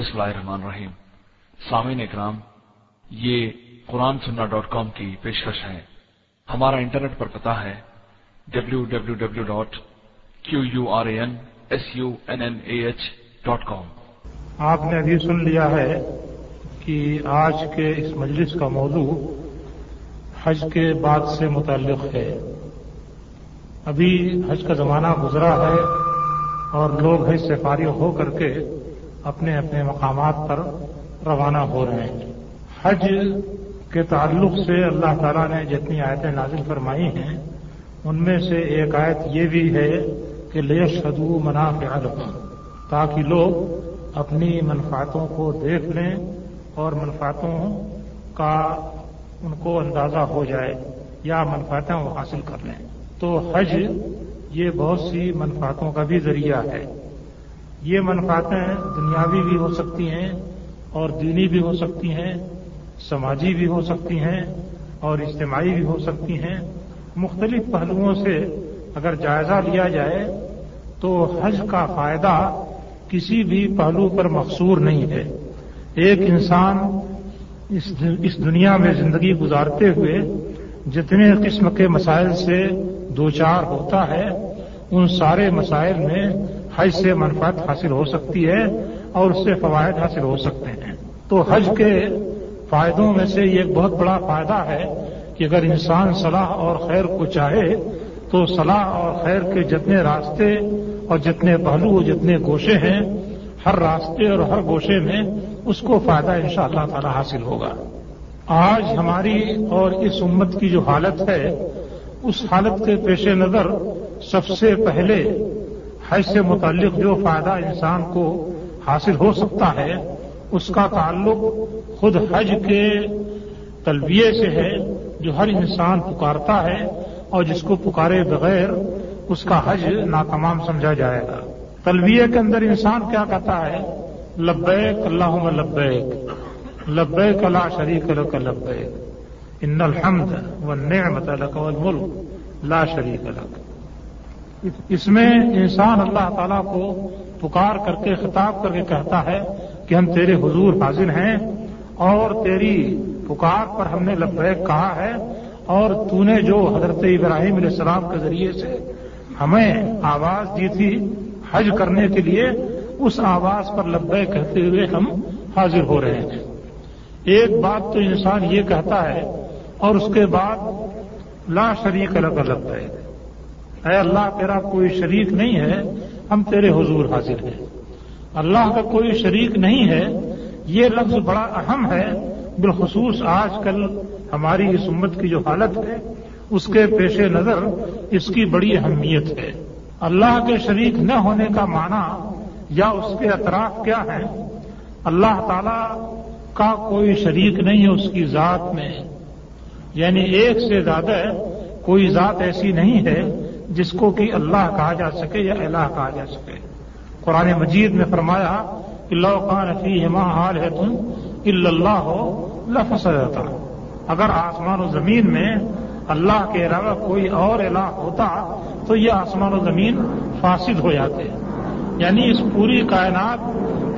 بسم اللہ الرحمن الرحیم۔ سامعین اکرام، یہ قرآن سننا ڈاٹ کام کی پیشکش ہے۔ ہمارا انٹرنیٹ پر پتا ہے W W W dot Q U R A N S U N N A H dot com آپ نے ابھی سن لیا ہے کہ آج کے اس مجلس کا موضوع حج کے بعد سے متعلق ہے۔ ابھی حج کا زمانہ گزرا ہے اور لوگ حج سے فارغ ہو کر کے اپنے اپنے مقامات پر روانہ ہو رہے ہیں۔ حج کے تعلق سے اللہ تعالیٰ نے جتنی آیتیں نازل فرمائی ہیں، ان میں سے ایک آیت یہ بھی ہے کہ لے شدو منا لکم تاکہ لوگ اپنی منفاتوں کو دیکھ لیں اور منفاتوں کا ان کو اندازہ ہو جائے یا منفعتیں حاصل کر لیں۔ تو حج یہ بہت سی منفاتوں کا بھی ذریعہ ہے۔ یہ منفاتیں دنیاوی بھی ہو سکتی ہیں اور دینی بھی ہو سکتی ہیں، سماجی بھی ہو سکتی ہیں اور اجتماعی بھی ہو سکتی ہیں۔ مختلف پہلوؤں سے اگر جائزہ لیا جائے تو حج کا فائدہ کسی بھی پہلو پر مقصور نہیں ہے۔ ایک انسان اس دنیا میں زندگی گزارتے ہوئے جتنے قسم کے مسائل سے دوچار ہوتا ہے، ان سارے مسائل میں حج سے منفعت حاصل ہو سکتی ہے اور اس سے فوائد حاصل ہو سکتے ہیں۔ تو حج کے فائدوں میں سے یہ بہت بڑا فائدہ ہے کہ اگر انسان صلاح اور خیر کو چاہے تو صلاح اور خیر کے جتنے راستے اور جتنے پہلو اور جتنے گوشے ہیں، ہر راستے اور ہر گوشے میں اس کو فائدہ ان شاء اللہ تعالی حاصل ہوگا۔ آج ہماری اور اس امت کی جو حالت ہے، اس حالت کے پیش نظر سب سے پہلے حج سے متعلق جو فائدہ انسان کو حاصل ہو سکتا ہے، اس کا تعلق خود حج کے تلبیے سے ہے، جو ہر انسان پکارتا ہے اور جس کو پکارے بغیر اس کا حج ناتمام سمجھا جائے گا۔ تلبیے کے اندر انسان کیا کہتا ہے؟ لبیک اللہ لبیک لبیک لا شریک لک لبیک، ان الحمد نعمت لک والملک، لا شریک لک۔ اس میں انسان اللہ تعالیٰ کو پکار کر کے، خطاب کر کے کہتا ہے کہ ہم تیرے حضور حاضر ہیں اور تیری پکار پر ہم نے لبیک کہا ہے اور تو نے جو حضرت ابراہیم علیہ السلام کے ذریعے سے ہمیں آواز دی تھی حج کرنے کے لیے، اس آواز پر لبیک کہتے ہوئے ہم حاضر ہو رہے ہیں۔ ایک بات تو انسان یہ کہتا ہے اور اس کے بعد لا شریک الگ الگ ہے اے اللہ، تیرا کوئی شریک نہیں ہے، ہم تیرے حضور حاضر ہیں۔ اللہ کا کوئی شریک نہیں ہے، یہ لفظ بڑا اہم ہے۔ بالخصوص آج کل ہماری اس امت کی جو حالت ہے، اس کے پیش نظر اس کی بڑی اہمیت ہے۔ اللہ کے شریک نہ ہونے کا معنی یا اس کے اطراف کیا ہیں؟ اللہ تعالی کا کوئی شریک نہیں ہے اس کی ذات میں۔ یعنی ایک سے زیادہ کوئی ذات ایسی نہیں ہے جس کو کہ اللہ کہا جا سکے یا اللہ کہا جا سکے۔ قرآن مجید میں فرمایا اللہ قان فی ہما حال ہے تم اللہ ہو لفظ اگر آسمان و زمین میں اللہ کے علاوہ کوئی اور الہ ہوتا تو یہ آسمان و زمین فاسد ہو جاتے۔ یعنی اس پوری کائنات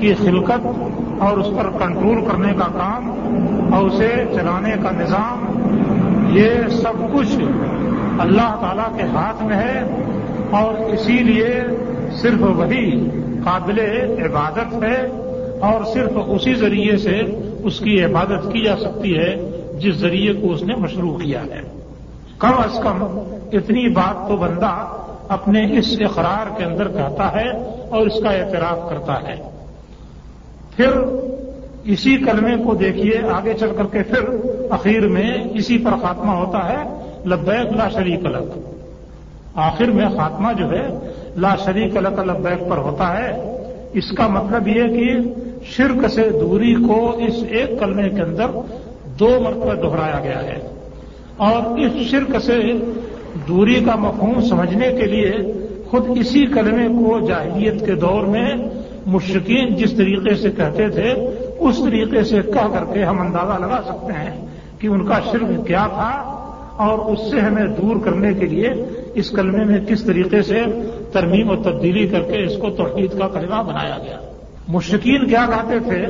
کی خلقت اور اس پر کنٹرول کرنے کا کام اور اسے چلانے کا نظام، یہ سب کچھ اللہ تعالیٰ کے ہاتھ میں ہے اور اسی لیے صرف وہی قابل عبادت ہے اور صرف اسی ذریعے سے اس کی عبادت کی جا سکتی ہے جس ذریعے کو اس نے مشروع کیا ہے۔ کم از کم اتنی بات تو بندہ اپنے اس اقرار کے اندر کہتا ہے اور اس کا اعتراف کرتا ہے۔ پھر اسی کلمے کو دیکھیے، آگے چل کر کے پھر اخیر میں اسی پر خاتمہ ہوتا ہے۔ لبیک لا شریک الگ آخر میں خاتمہ جو ہے، لا شریک الگ لبیک پر ہوتا ہے۔ اس کا مطلب یہ کہ شرک سے دوری کو اس ایک کلمے کے اندر دو مرتبہ دہرایا گیا ہے۔ اور اس شرک سے دوری کا مفہوم سمجھنے کے لیے خود اسی کلمے کو جاہلیت کے دور میں مشرقین جس طریقے سے کہتے تھے، اس طریقے سے کہہ کر کے ہم اندازہ لگا سکتے ہیں کہ ان کا شرک کیا تھا۔ اور اس سے ہمیں دور کرنے کے لیے اس کلمے میں کس طریقے سے ترمیم و تبدیلی کر کے اس کو توحید کا کلمہ بنایا گیا۔ مشرقین کیا کہتے تھے؟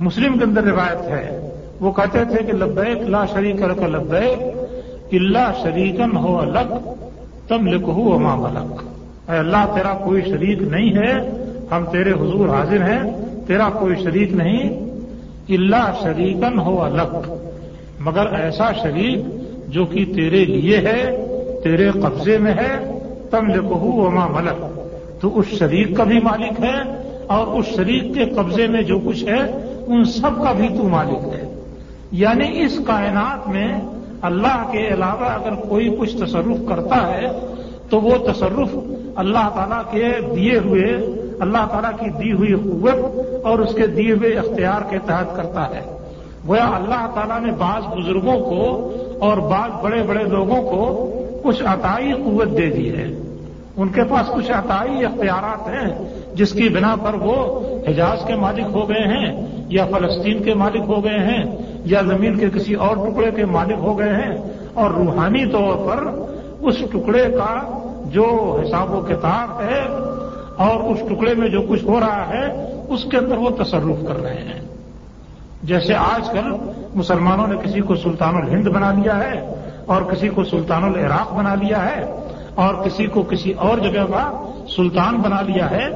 مسلم کے اندر روایت ہے۔ وہ کہتے تھے کہ لبیک لا شریک رکھ لبیک اللہ شریکن ہو الگ تم لکھو اما ملک۔ اے اللہ، تیرا کوئی شریک نہیں ہے۔ ہم تیرے حضور حاضر ہیں۔ تیرا کوئی شریک نہیں۔ اللہ شریکن ہو الگ مگر ایسا شریک جو کہ تیرے لیے ہے، تیرے قبضے میں ہے تم لکھو وما ملک۔ تو اس شریک کا بھی مالک ہے اور اس شریک کے قبضے میں جو کچھ ہے، ان سب کا بھی تو مالک ہے۔ یعنی اس کائنات میں اللہ کے علاوہ اگر کوئی کچھ تصرف کرتا ہے، تو وہ تصرف اللہ تعالیٰ کے دیے ہوئے، اللہ تعالیٰ کی دی ہوئی قوت اور اس کے دیے ہوئے اختیار کے تحت کرتا ہے۔ گویا اللہ تعالیٰ نے بعض بزرگوں کو اور بعض بڑے بڑے لوگوں کو کچھ عطائی قوت دے دی ہے۔ ان کے پاس کچھ عطائی اختیارات ہیں، جس کی بنا پر وہ حجاز کے مالک ہو گئے ہیں، یا فلسطین کے مالک ہو گئے ہیں، یا زمین کے کسی اور ٹکڑے کے مالک ہو گئے ہیں۔ اور روحانی طور پر اس ٹکڑے کا جو حساب و کتاب ہے اور اس ٹکڑے میں جو کچھ ہو رہا ہے، اس کے اندر وہ تصرف کر رہے ہیں۔ جیسے آج کل مسلمانوں نے کسی کو سلطان الہند بنا لیا ہے اور کسی کو سلطان العراق بنا لیا ہے اور کسی کو کسی اور جگہ کا سلطان بنا لیا ہے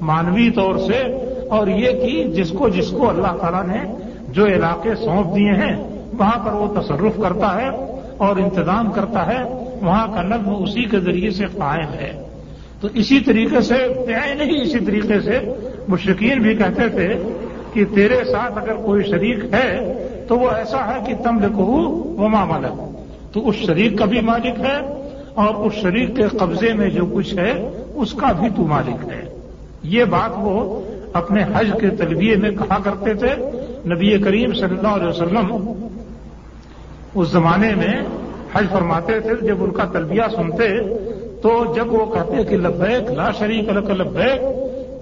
مانوی طور سے اور یہ کہ جس کو جس کو اللہ تعالیٰ نے جو علاقے سونپ دیے ہیں، وہاں پر وہ تصرف کرتا ہے اور انتظام کرتا ہے، وہاں کا نظم اسی کے ذریعے سے قائم ہے۔ تو اسی طریقے سے نہیں اسی طریقے سے مشرقین بھی کہتے تھے کہ تیرے ساتھ اگر کوئی شریک ہے تو وہ ایسا ہے کہ تم لکھو وہ مالک تو اس شریک کا بھی مالک ہے اور اس شریک کے قبضے میں جو کچھ ہے، اس کا بھی تو مالک ہے۔ یہ بات وہ اپنے حج کے تلبیے میں کہا کرتے تھے۔ نبی کریم صلی اللہ علیہ وسلم اس زمانے میں حج فرماتے تھے، جب ان کا تلبیہ سنتے تو جب وہ کہتے کہ لبیک، لا شریک الک لبیک،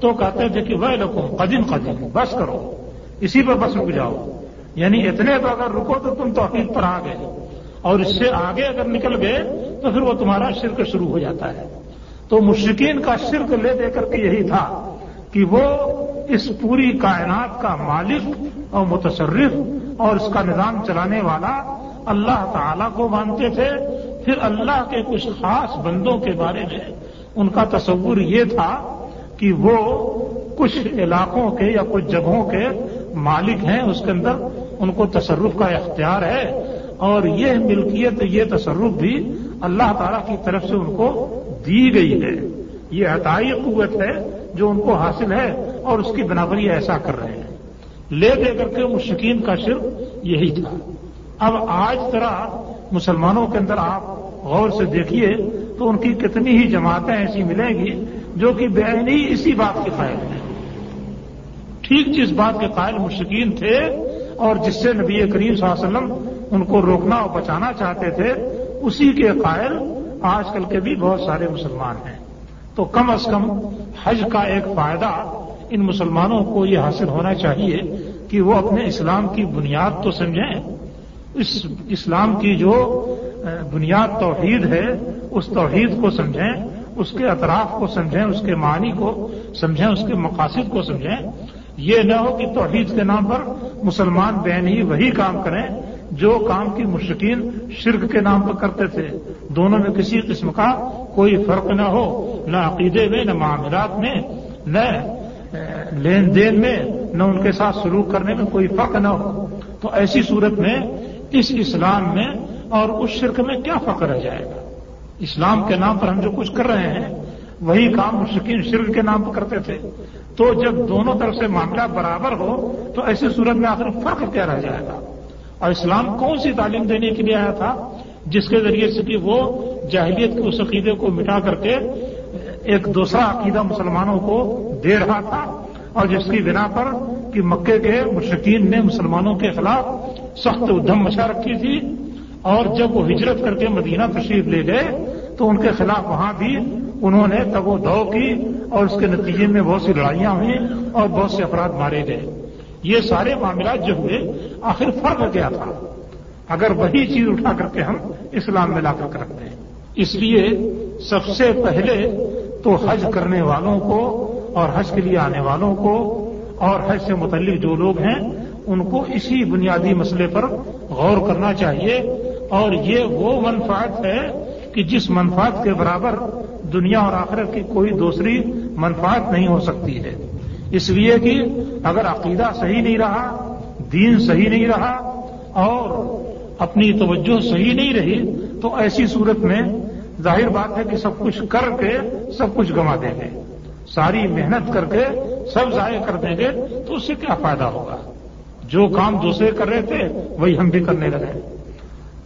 تو کہتے تھے کہ وہ لکھو قدیم قدیم، بس کرو۔ اسی پر بس رک جاؤ۔ یعنی اتنے تو اگر رکو تو تم توحید پر آ گئے اور اس سے آگے اگر نکل گئے تو پھر وہ تمہارا شرک شروع ہو جاتا ہے۔ تو مشرقین کا شرک لے دے کر کے یہی تھا کہ وہ اس پوری کائنات کا مالک اور متصرف اور اس کا نظام چلانے والا اللہ تعالی کو مانتے تھے۔ پھر اللہ کے کچھ خاص بندوں کے بارے میں ان کا تصور یہ تھا کہ وہ کچھ علاقوں کے یا کچھ جگہوں کے مالک ہیں، اس کے اندر ان کو تصرف کا اختیار ہے اور یہ ملکیت، یہ تصرف بھی اللہ تعالی کی طرف سے ان کو دی گئی ہے۔ یہ عطائی قوت ہے جو ان کو حاصل ہے اور اس کی بنابری ایسا کر رہے ہیں۔ لے دے کر کے مشکین کا شرف یہی تھا۔ اب آج طرح مسلمانوں کے اندر آپ غور سے دیکھیے تو ان کی کتنی ہی جماعتیں ایسی ملیں گی جو کہ بے ہی اسی بات کے قائل ہیں۔ ٹھیک جس بات کے قائل مشکین تھے اور جس سے نبی کریم صلی اللہ علیہ وسلم ان کو روکنا اور بچانا چاہتے تھے، اسی کے قائل آج کل کے بھی بہت سارے مسلمان ہیں۔ تو کم از کم حج کا ایک فائدہ ان مسلمانوں کو یہ حاصل ہونا چاہیے کہ وہ اپنے اسلام کی بنیاد تو سمجھیں۔ اس اسلام کی جو بنیاد توحید ہے، اس توحید کو سمجھیں، اس کے اطراف کو سمجھیں، اس کے معنی کو سمجھیں، اس کے مقاصد کو سمجھیں۔ یہ نہ ہو کہ توحید کے نام پر مسلمان بہن ہی وہی کام کریں جو کام کی مشکین شرک کے نام پر کرتے تھے۔ دونوں میں کسی قسم کا کوئی فرق نہ ہو۔ نہ عقیدے میں، نہ معاملات میں، نہ لین دین میں، نہ ان کے ساتھ سلوک کرنے میں کوئی فرق نہ ہو۔ تو ایسی صورت میں، اس اسلام میں اور اس شرک میں کیا فرق رہ جائے گا؟ اسلام کے نام پر ہم جو کچھ کر رہے ہیں، وہی کام مشکین شرک کے نام پر کرتے تھے۔ تو جب دونوں طرف سے معاملہ برابر ہو، تو ایسی صورت میں آخر فرق کیا رہ جائے گا؟ اور اسلام کون سی تعلیم دینے کے لیے آیا تھا جس کے ذریعے سے کہ وہ جاہلیت کے اس عقیدے کو مٹا کر کے ایک دوسرا عقیدہ مسلمانوں کو دے رہا تھا اور جس کی بنا پر کہ مکے کے مشکین نے مسلمانوں کے خلاف سخت ادھم مچا رکھی تھی اور جب وہ ہجرت کر کے مدینہ تشریف لے گئے، تو ان کے خلاف وہاں بھی انہوں نے تب و دو کی اور اس کے نتیجے میں بہت سی لڑائیاں ہوئیں اور بہت سے افراد مارے گئے۔ یہ سارے معاملات جو ہوئے، آخر فرق کیا تھا؟ اگر وہی چیز اٹھا کر کے ہم اسلام میں لا کر رکھتے ہیں۔ اس لیے سب سے پہلے تو حج کرنے والوں کو اور حج کے لیے آنے والوں کو اور حج سے متعلق جو لوگ ہیں، ان کو اسی بنیادی مسئلے پر غور کرنا چاہیے۔ اور یہ وہ منفعت ہے کہ جس منفعت کے برابر دنیا اور آخرت کی کوئی دوسری منفعت نہیں ہو سکتی ہے۔ اس لیے کہ اگر عقیدہ صحیح نہیں رہا، دین صحیح نہیں رہا اور اپنی توجہ صحیح نہیں رہی، تو ایسی صورت میں ظاہر بات ہے کہ سب کچھ کر کے سب کچھ گما دیں گے۔ ساری محنت کر کے سب ضائع کر دیں گے، تو اس سے کیا فائدہ ہوگا؟ جو کام دوسرے کر رہے تھے، وہی ہم بھی کرنے لگے۔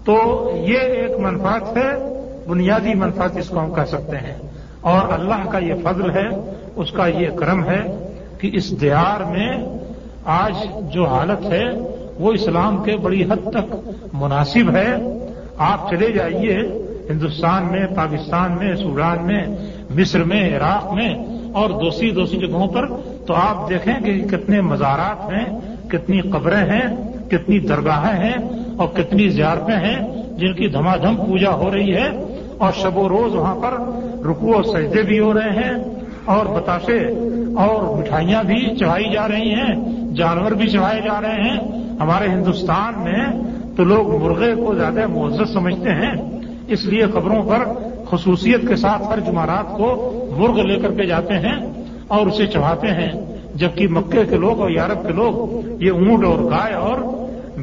تو یہ ایک منفات ہے۔ بنیادی منفات اس کو ہم کہہ سکتے ہیں؟ اور اللہ کا یہ فضل ہے، اس کا یہ کرم ہے کہ اس دیار میں آج جو حالت ہے، وہ اسلام کے بڑی حد تک مناسب ہے۔ آپ چلے جائیے ہندوستان میں، پاکستان میں، سوڈان میں، مصر میں، عراق میں اور دوسری دوسری جگہوں پر تو آپ دیکھیں کہ کتنے مزارات ہیں، کتنی قبریں ہیں، کتنی درگاہیں ہیں اور کتنی زیارتیں ہیں جن کی دھما دھم پوجا ہو رہی ہے۔ اور شب و روز وہاں پر رکو و سجدے بھی ہو رہے ہیں اور بتاشے اور مٹھائیاں بھی چڑھائی جا رہی ہیں، جانور بھی چڑھائے جا رہے ہیں۔ ہمارے ہندوستان میں تو لوگ مرغے کو زیادہ معزز سمجھتے ہیں، اس لیے خبروں پر خصوصیت کے ساتھ ہر جمعرات کو مرغ لے کر کے جاتے ہیں اور اسے چڑھاتے ہیں۔ جبکہ مکے کے لوگ اور یارب کے لوگ یہ اونٹ اور گائے اور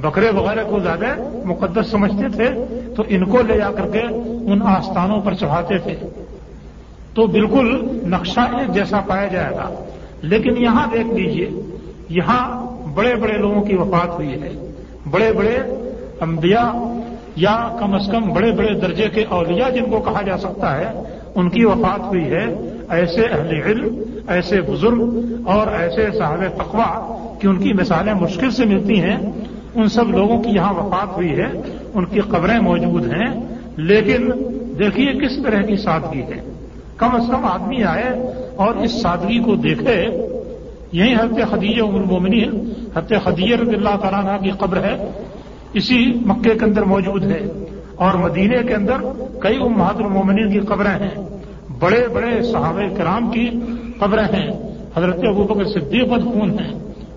بکرے وغیرہ کو زیادہ مقدس سمجھتے تھے، تو ان کو لے جا کر کے ان آستانوں پر چڑھاتے تھے۔ تو بالکل نقشہ ایک جیسا پایا جائے گا لیکن یہاں دیکھ لیجیے، یہاں بڑے بڑے لوگوں کی وفات ہوئی ہے۔ بڑے بڑے انبیاء یا کم از کم بڑے بڑے درجے کے اولیاء جن کو کہا جا سکتا ہے، ان کی وفات ہوئی ہے۔ ایسے اہل علم، ایسے بزرگ اور ایسے صاحب تقوا کہ ان کی مثالیں مشکل سے ملتی ہیں۔ ان سب لوگوں کی یہاں وفات ہوئی ہے۔ ان کی قبریں موجود ہیں۔ لیکن دیکھیے کس طرح کی سادگی ہے۔ کم از کم آدمی آئے اور اس سادگی کو دیکھے۔ یہی حضرت خدیج عمر مومنی حضرت خدیج رضی اللہ تعالیٰ کی قبر ہے، اسی مکے کے اندر موجود ہے۔ اور مدینے کے اندر کئی امہات المومنین کی قبریں ہیں۔ بڑے بڑے صحابہ کرام کی قبریں ہیں۔ حضرت ابوبکر صدیق مدفون ہیں۔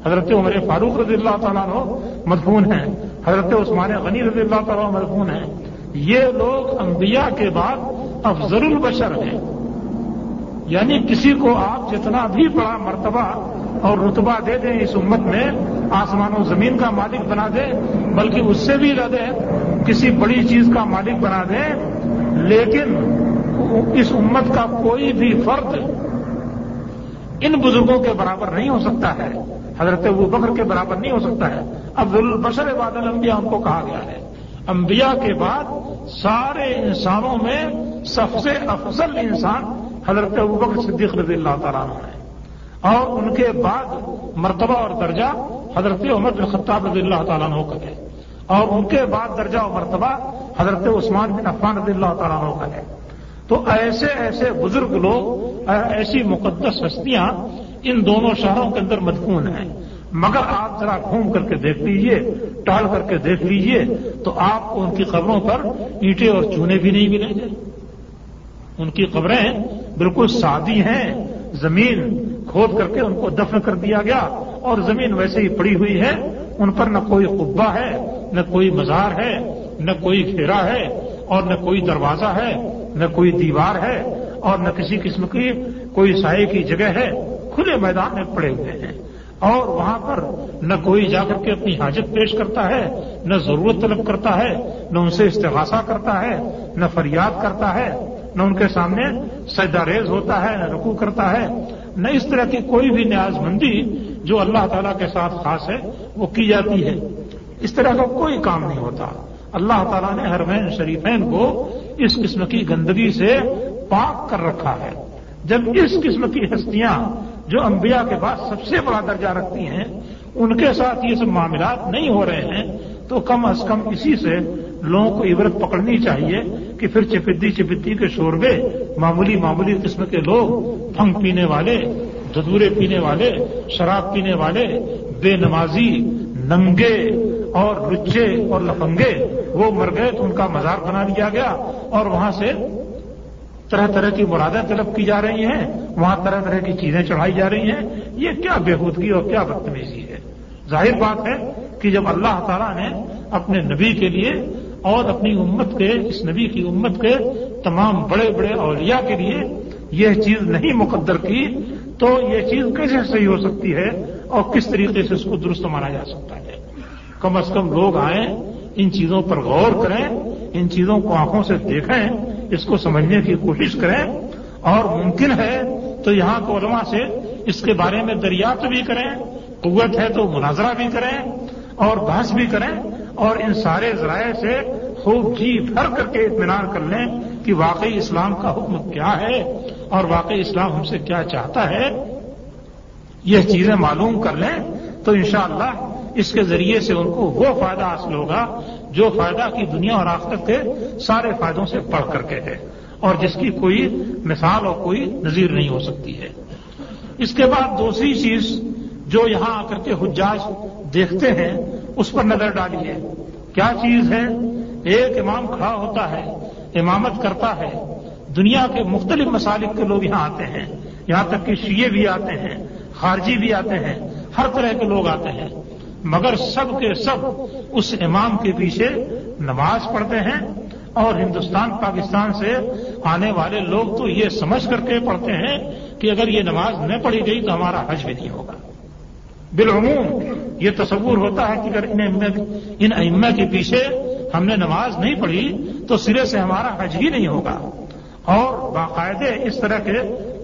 حضرت عمر فاروق رضی اللہ تعالیٰ مدفون ہیں۔ حضرت عثمان غنی رضی اللہ تعالیٰ مدفون ہیں۔ یہ لوگ انبیاء کے بعد افضل البشر ہیں۔ یعنی کسی کو آپ جتنا بھی بڑا مرتبہ اور رتبہ دے دیں اس امت میں، آسمان و زمین کا مالک بنا دیں بلکہ اس سے بھی زیادہ کسی بڑی چیز کا مالک بنا دیں لیکن اس امت کا کوئی بھی فرد ان بزرگوں کے برابر نہیں ہو سکتا ہے۔ حضرت ابو بکر کے برابر نہیں ہو سکتا ہے۔ اب البشر بادل الانبیاء ہم کو کہا گیا ہے۔ انبیاء کے بعد سارے انسانوں میں سب سے افضل انسان حضرت ابوبکر صدیق رضی اللہ تعالیٰ ہے اور ان کے بعد مرتبہ اور درجہ حضرت عمر بن خطاب رضی اللہ تعالیٰ عنہ کا ہے۔ اور ان کے بعد درجہ اور مرتبہ حضرت عثمان بن عفان رضی اللہ تعالیٰ عنہ کا ہے۔ تو ایسے ایسے بزرگ لوگ، ایسی مقدس ہستیاں ان دونوں شہروں کے اندر مدفون ہیں۔ مگر آپ ذرا گھوم کر کے دیکھ لیجیے ٹال کر کے دیکھ لیجیے تو آپ کو ان کی قبروں پر اینٹیں اور چونے بھی نہیں ملیں گے۔ ان کی قبریں بالکل سادی ہیں، زمین کھود کر کے ان کو دفن کر دیا گیا اور زمین ویسے ہی پڑی ہوئی ہے۔ ان پر نہ کوئی قبا ہے، نہ کوئی مزار ہے، نہ کوئی گھیرا ہے اور نہ کوئی دروازہ ہے، نہ کوئی دیوار ہے اور نہ کسی قسم کی کوئی سائے کی جگہ ہے۔ کھلے میدان میں پڑے ہوئے ہیں۔ اور وہاں پر نہ کوئی جا کر کے اپنی حاجت پیش کرتا ہے، نہ ضرورت طلب کرتا ہے، نہ ان سے استغاثہ کرتا ہے، نہ فریاد کرتا ہے، نہ ان کے سامنے سجدہ ریز ہوتا ہے، نہ رکو کرتا ہے، نہ اس طرح کی کوئی بھی نیاز مندی جو اللہ تعالیٰ کے ساتھ خاص ہے، وہ کی جاتی ہے۔ اس طرح کا کوئی کام نہیں ہوتا۔ اللہ تعالیٰ نے حرمین شریفین کو اس قسم کی گندگی سے پاک کر رکھا ہے۔ جب اس قسم کی ہستیاں جو انبیاء کے بعد سب سے بڑا درجہ رکھتی ہیں، ان کے ساتھ یہ سب معاملات نہیں ہو رہے ہیں، تو کم از کم اسی سے لوگوں کو عبرت پکڑنی چاہیے کہ پھر چپدی چپدی کے شوربے، معمولی معمولی قسم کے لوگ، پھنگ پینے والے ددورے پینے والے، شراب پینے والے، بے نمازی، ننگے اور لچے اور لفنگے، وہ مر گئے تو ان کا مزار بنا لیا گیا اور وہاں سے طرح طرح کی مرادیں طلب کی جا رہی ہیں، وہاں طرح طرح کی چیزیں چڑھائی جا رہی ہیں۔ یہ کیا بےحودگی اور کیا بدتمیزی ہے؟ ظاہر بات ہے کہ جب اللہ تعالیٰ نے اپنے نبی کے لیے اور اپنی امت کے، اس نبی کی امت کے تمام بڑے بڑے اولیاء کے لیے یہ چیز نہیں مقدر کی، تو یہ چیز کیسے صحیح ہو سکتی ہے اور کس طریقے سے اس کو درست مانا جا سکتا ہے؟ کم از کم لوگ آئیں، ان چیزوں پر غور کریں، ان چیزوں کو آنکھوں سے دیکھیں اس کو سمجھنے کی کوشش کریں اور ممکن ہے تو یہاں کو علماء سے اس کے بارے میں دریافت بھی کریں، قوت ہے تو مناظرہ بھی کریں اور بحث بھی کریں اور ان سارے ذرائع سے خوب جی بھر کر کے اطمینان کر لیں کہ واقعی اسلام کا حکم کیا ہے اور واقعی اسلام ہم سے کیا چاہتا ہے۔ یہ چیزیں معلوم کر لیں تو انشاءاللہ اس کے ذریعے سے ان کو وہ فائدہ حاصل ہوگا جو فائدہ کی دنیا اور آخرت کے سارے فائدوں سے پڑھ کر کے ہے اور جس کی کوئی مثال اور کوئی نظیر نہیں ہو سکتی ہے۔ اس کے بعد دوسری چیز جو یہاں آ کر کے حجاج دیکھتے ہیں، اس پر نظر ڈالیے۔ کیا چیز ہے؟ ایک امام کھڑا ہوتا ہے، امامت کرتا ہے۔ دنیا کے مختلف مسالک کے لوگ یہاں آتے ہیں۔ یہاں تک کہ شیعہ بھی آتے ہیں، خارجی بھی آتے ہیں، ہر طرح کے لوگ آتے ہیں۔ مگر سب کے سب اس امام کے پیچھے نماز پڑھتے ہیں اور ہندوستان، پاکستان سے آنے والے لوگ تو یہ سمجھ کر کے پڑھتے ہیں کہ اگر یہ نماز نہ پڑھی گئی تو ہمارا حج بھی نہیں ہوگا۔ بالعموم یہ تصور ہوتا ہے کہ اگر ان ائمہ کے پیچھے ہم نے نماز نہیں پڑھی تو سرے سے ہمارا حج ہی نہیں ہوگا۔ اور باقاعدے اس طرح کے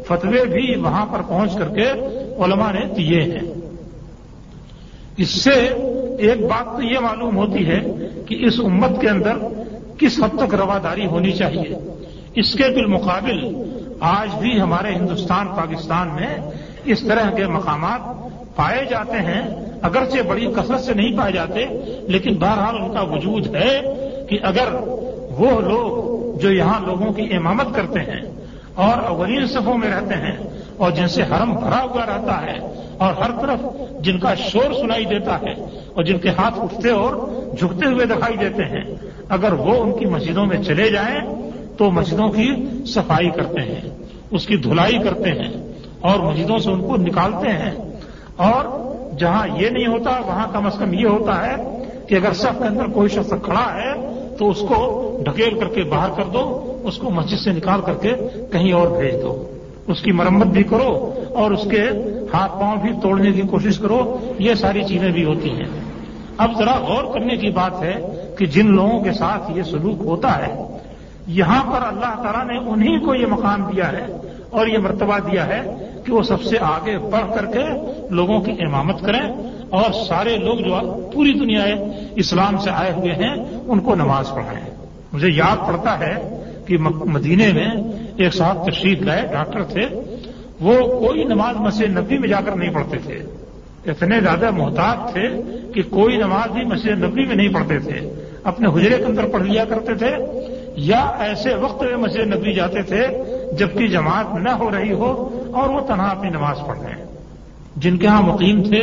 فتوے بھی وہاں پر پہنچ کر کے علماء نے دیے ہیں۔ اس سے ایک بات تو یہ معلوم ہوتی ہے کہ اس امت کے اندر کس حد تک رواداری ہونی چاہیے؟ اس کے بالمقابل آج بھی ہمارے ہندوستان، پاکستان میں اس طرح کے مقامات پائے جاتے ہیں، اگرچہ بڑی کثرت سے نہیں پائے جاتے، لیکن بہرحال ان کا وجود ہے کہ اگر وہ لوگ جو یہاں لوگوں کی امامت کرتے ہیں اور اولین صفوں میں رہتے ہیں اور جن سے حرم بھرا ہوا رہتا ہے اور ہر طرف جن کا شور سنائی دیتا ہے اور جن کے ہاتھ اٹھتے اور جھکتے ہوئے دکھائی دیتے ہیں، اگر وہ ان کی مسجدوں میں چلے جائیں تو مسجدوں کی صفائی کرتے ہیں، اس کی دھلائی کرتے ہیں اور مسجدوں سے ان کو نکالتے ہیں۔ اور جہاں یہ نہیں ہوتا، وہاں کم از کم یہ ہوتا ہے کہ اگر سب کے اندر کوئی شخص کھڑا ہے تو اس کو ڈھکیل کر کے باہر کر دو، اس کو مسجد سے نکال کر کے کہیں اور بھیج دو۔ اس کی مرمت بھی کرو اور اس کے ہاتھ پاؤں بھی توڑنے کی کوشش کرو، یہ ساری چیزیں بھی ہوتی ہیں۔ اب ذرا غور کرنے کی بات ہے کہ جن لوگوں کے ساتھ یہ سلوک ہوتا ہے، یہاں پر اللہ تعالیٰ نے انہیں کو یہ مقام دیا ہے اور یہ مرتبہ دیا ہے کہ وہ سب سے آگے بڑھ کر کے لوگوں کی امامت کریں اور سارے لوگ جو پوری دنیا اسلام سے آئے ہوئے ہیں، ان کو نماز پڑھائیں۔ مجھے یاد پڑتا ہے کہ مدینے میں ایک صاحب تشریف لائے، ڈاکٹر تھے۔ وہ کوئی نماز مسجد نبی میں جا کر نہیں پڑھتے تھے۔ اتنے زیادہ محتاط تھے کہ کوئی نماز بھی مسجد نبی میں نہیں پڑھتے تھے۔ اپنے حجرے کے اندر پڑھ لیا کرتے تھے۔ یا ایسے وقت میں مسجد نبی جاتے تھے جبکہ جماعت نہ ہو رہی ہو اور وہ تنہا اپنی نماز پڑھ رہے ہیں۔ جن کے ہاں مقیم تھے،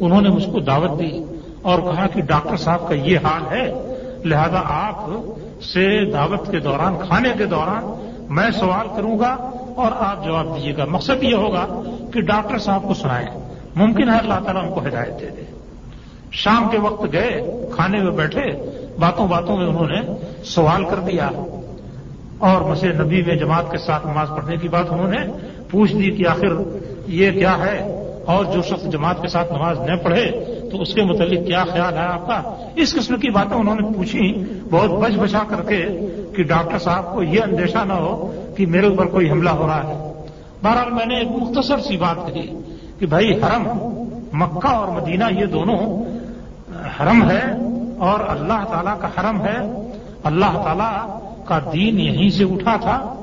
انہوں نے مجھ کو دعوت دی اور کہا کہ ڈاکٹر صاحب کا یہ حال ہے۔ لہذا آپ سے دعوت کے دوران، کھانے کے دوران میں سوال کروں گا۔ اور آپ جواب دیجیے گا۔ مقصد یہ ہوگا کہ ڈاکٹر صاحب کو سنائیں۔ ممکن ہے اللہ تعالیٰ ان کو ہدایت دے دے۔ شام کے وقت گئے، کھانے میں بیٹھے، باتوں باتوں میں انہوں نے سوال کر دیا۔ اور مسجد نبی میں جماعت کے ساتھ نماز پڑھنے کی بات انہوں نے پوچھ دی کہ آخر یہ کیا ہے؟ اور جو شخص جماعت کے ساتھ نماز نہ پڑھے تو اس کے متعلق کیا خیال ہے آپ کا؟ اس قسم کی باتیں انہوں نے پوچھی، بہت بچ بچا کر کے کہ ڈاکٹر صاحب کو یہ اندیشہ نہ ہو کہ میرے اوپر کوئی حملہ ہو رہا ہے؟ بہرحال میں نے ایک مختصر سی بات کہی کہ بھائی حرم، مکہ اور مدینہ یہ دونوں حرم ہے اور اللہ تعالیٰ کا حرم ہے۔ اللہ تعالیٰ کا دین یہیں سے اٹھا تھا۔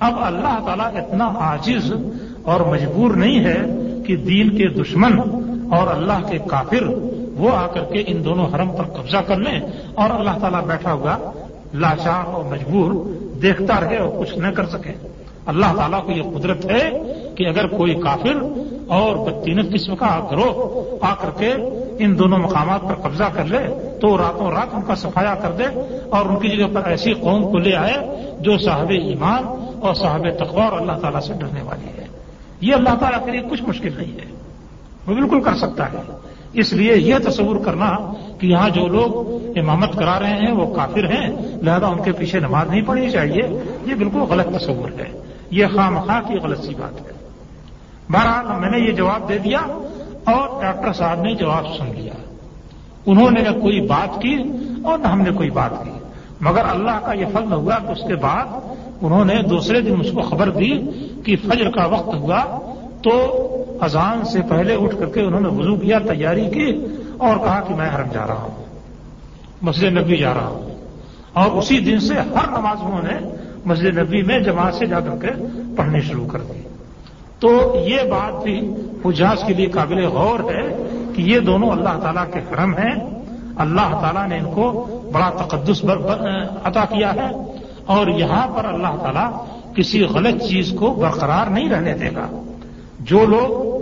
اب اللہ تعالیٰ اتنا عاجز اور مجبور نہیں ہے کہ دین کے دشمن اور اللہ کے کافر وہ آ کر کے ان دونوں حرم پر قبضہ کر لیں اور اللہ تعالیٰ بیٹھا ہوگا لاچار اور مجبور دیکھتا رہے اور کچھ نہ کر سکے۔ اللہ تعالیٰ کو یہ قدرت ہے کہ اگر کوئی کافر اور بدتینت قسم کا گروہ آ کر کے ان دونوں مقامات پر قبضہ کر لے، تو راتوں رات ان کا صفایا کر دے اور ان کی جگہ پر ایسی قوم کو لے آئے جو صاحب ایمان اور صاحب تقوی اور اللہ تعالیٰ سے ڈرنے والی ہے۔ یہ اللہ تعالیٰ کے لیے کچھ مشکل نہیں ہے۔ وہ بالکل کر سکتا ہے۔ اس لیے یہ تصور کرنا کہ یہاں جو لوگ امامت کرا رہے ہیں، وہ کافر ہیں، لہذا ان کے پیچھے نماز نہیں پڑھنی چاہیے۔ یہ بالکل غلط تصور ہے۔ یہ خام خواہ کی غلط سی بات ہے۔ بہرحال میں نے یہ جواب دے دیا اور ڈاکٹر صاحب نے جواب سن لیا۔ انہوں نے نہ کوئی بات کی اور نہ ہم نے کوئی بات کی۔ مگر اللہ کا یہ فضل ہوا کہ اس کے بعد انہوں نے دوسرے دن اس کو خبر دی کہ فجر کا وقت ہوا تو اذان سے پہلے اٹھ کر کے انہوں نے وضو کیا، تیاری کی اور کہا کہ میں حرم جا رہا ہوں، مسجد نبی جا رہا ہوں۔ اور اسی دن سے ہر نماز انہوں نے مسجد نبی میں جماعت سے جا کر کے پڑھنی شروع کر دی۔ تو یہ بات بھی حجاز کے لیے قابل غور ہے کہ یہ دونوں اللہ تعالیٰ کے حرم ہیں۔ اللہ تعالیٰ نے ان کو بڑا تقدس عطا کیا ہے۔ اور یہاں پر اللہ تعالیٰ کسی غلط چیز کو برقرار نہیں رہنے دے گا۔ جو لوگ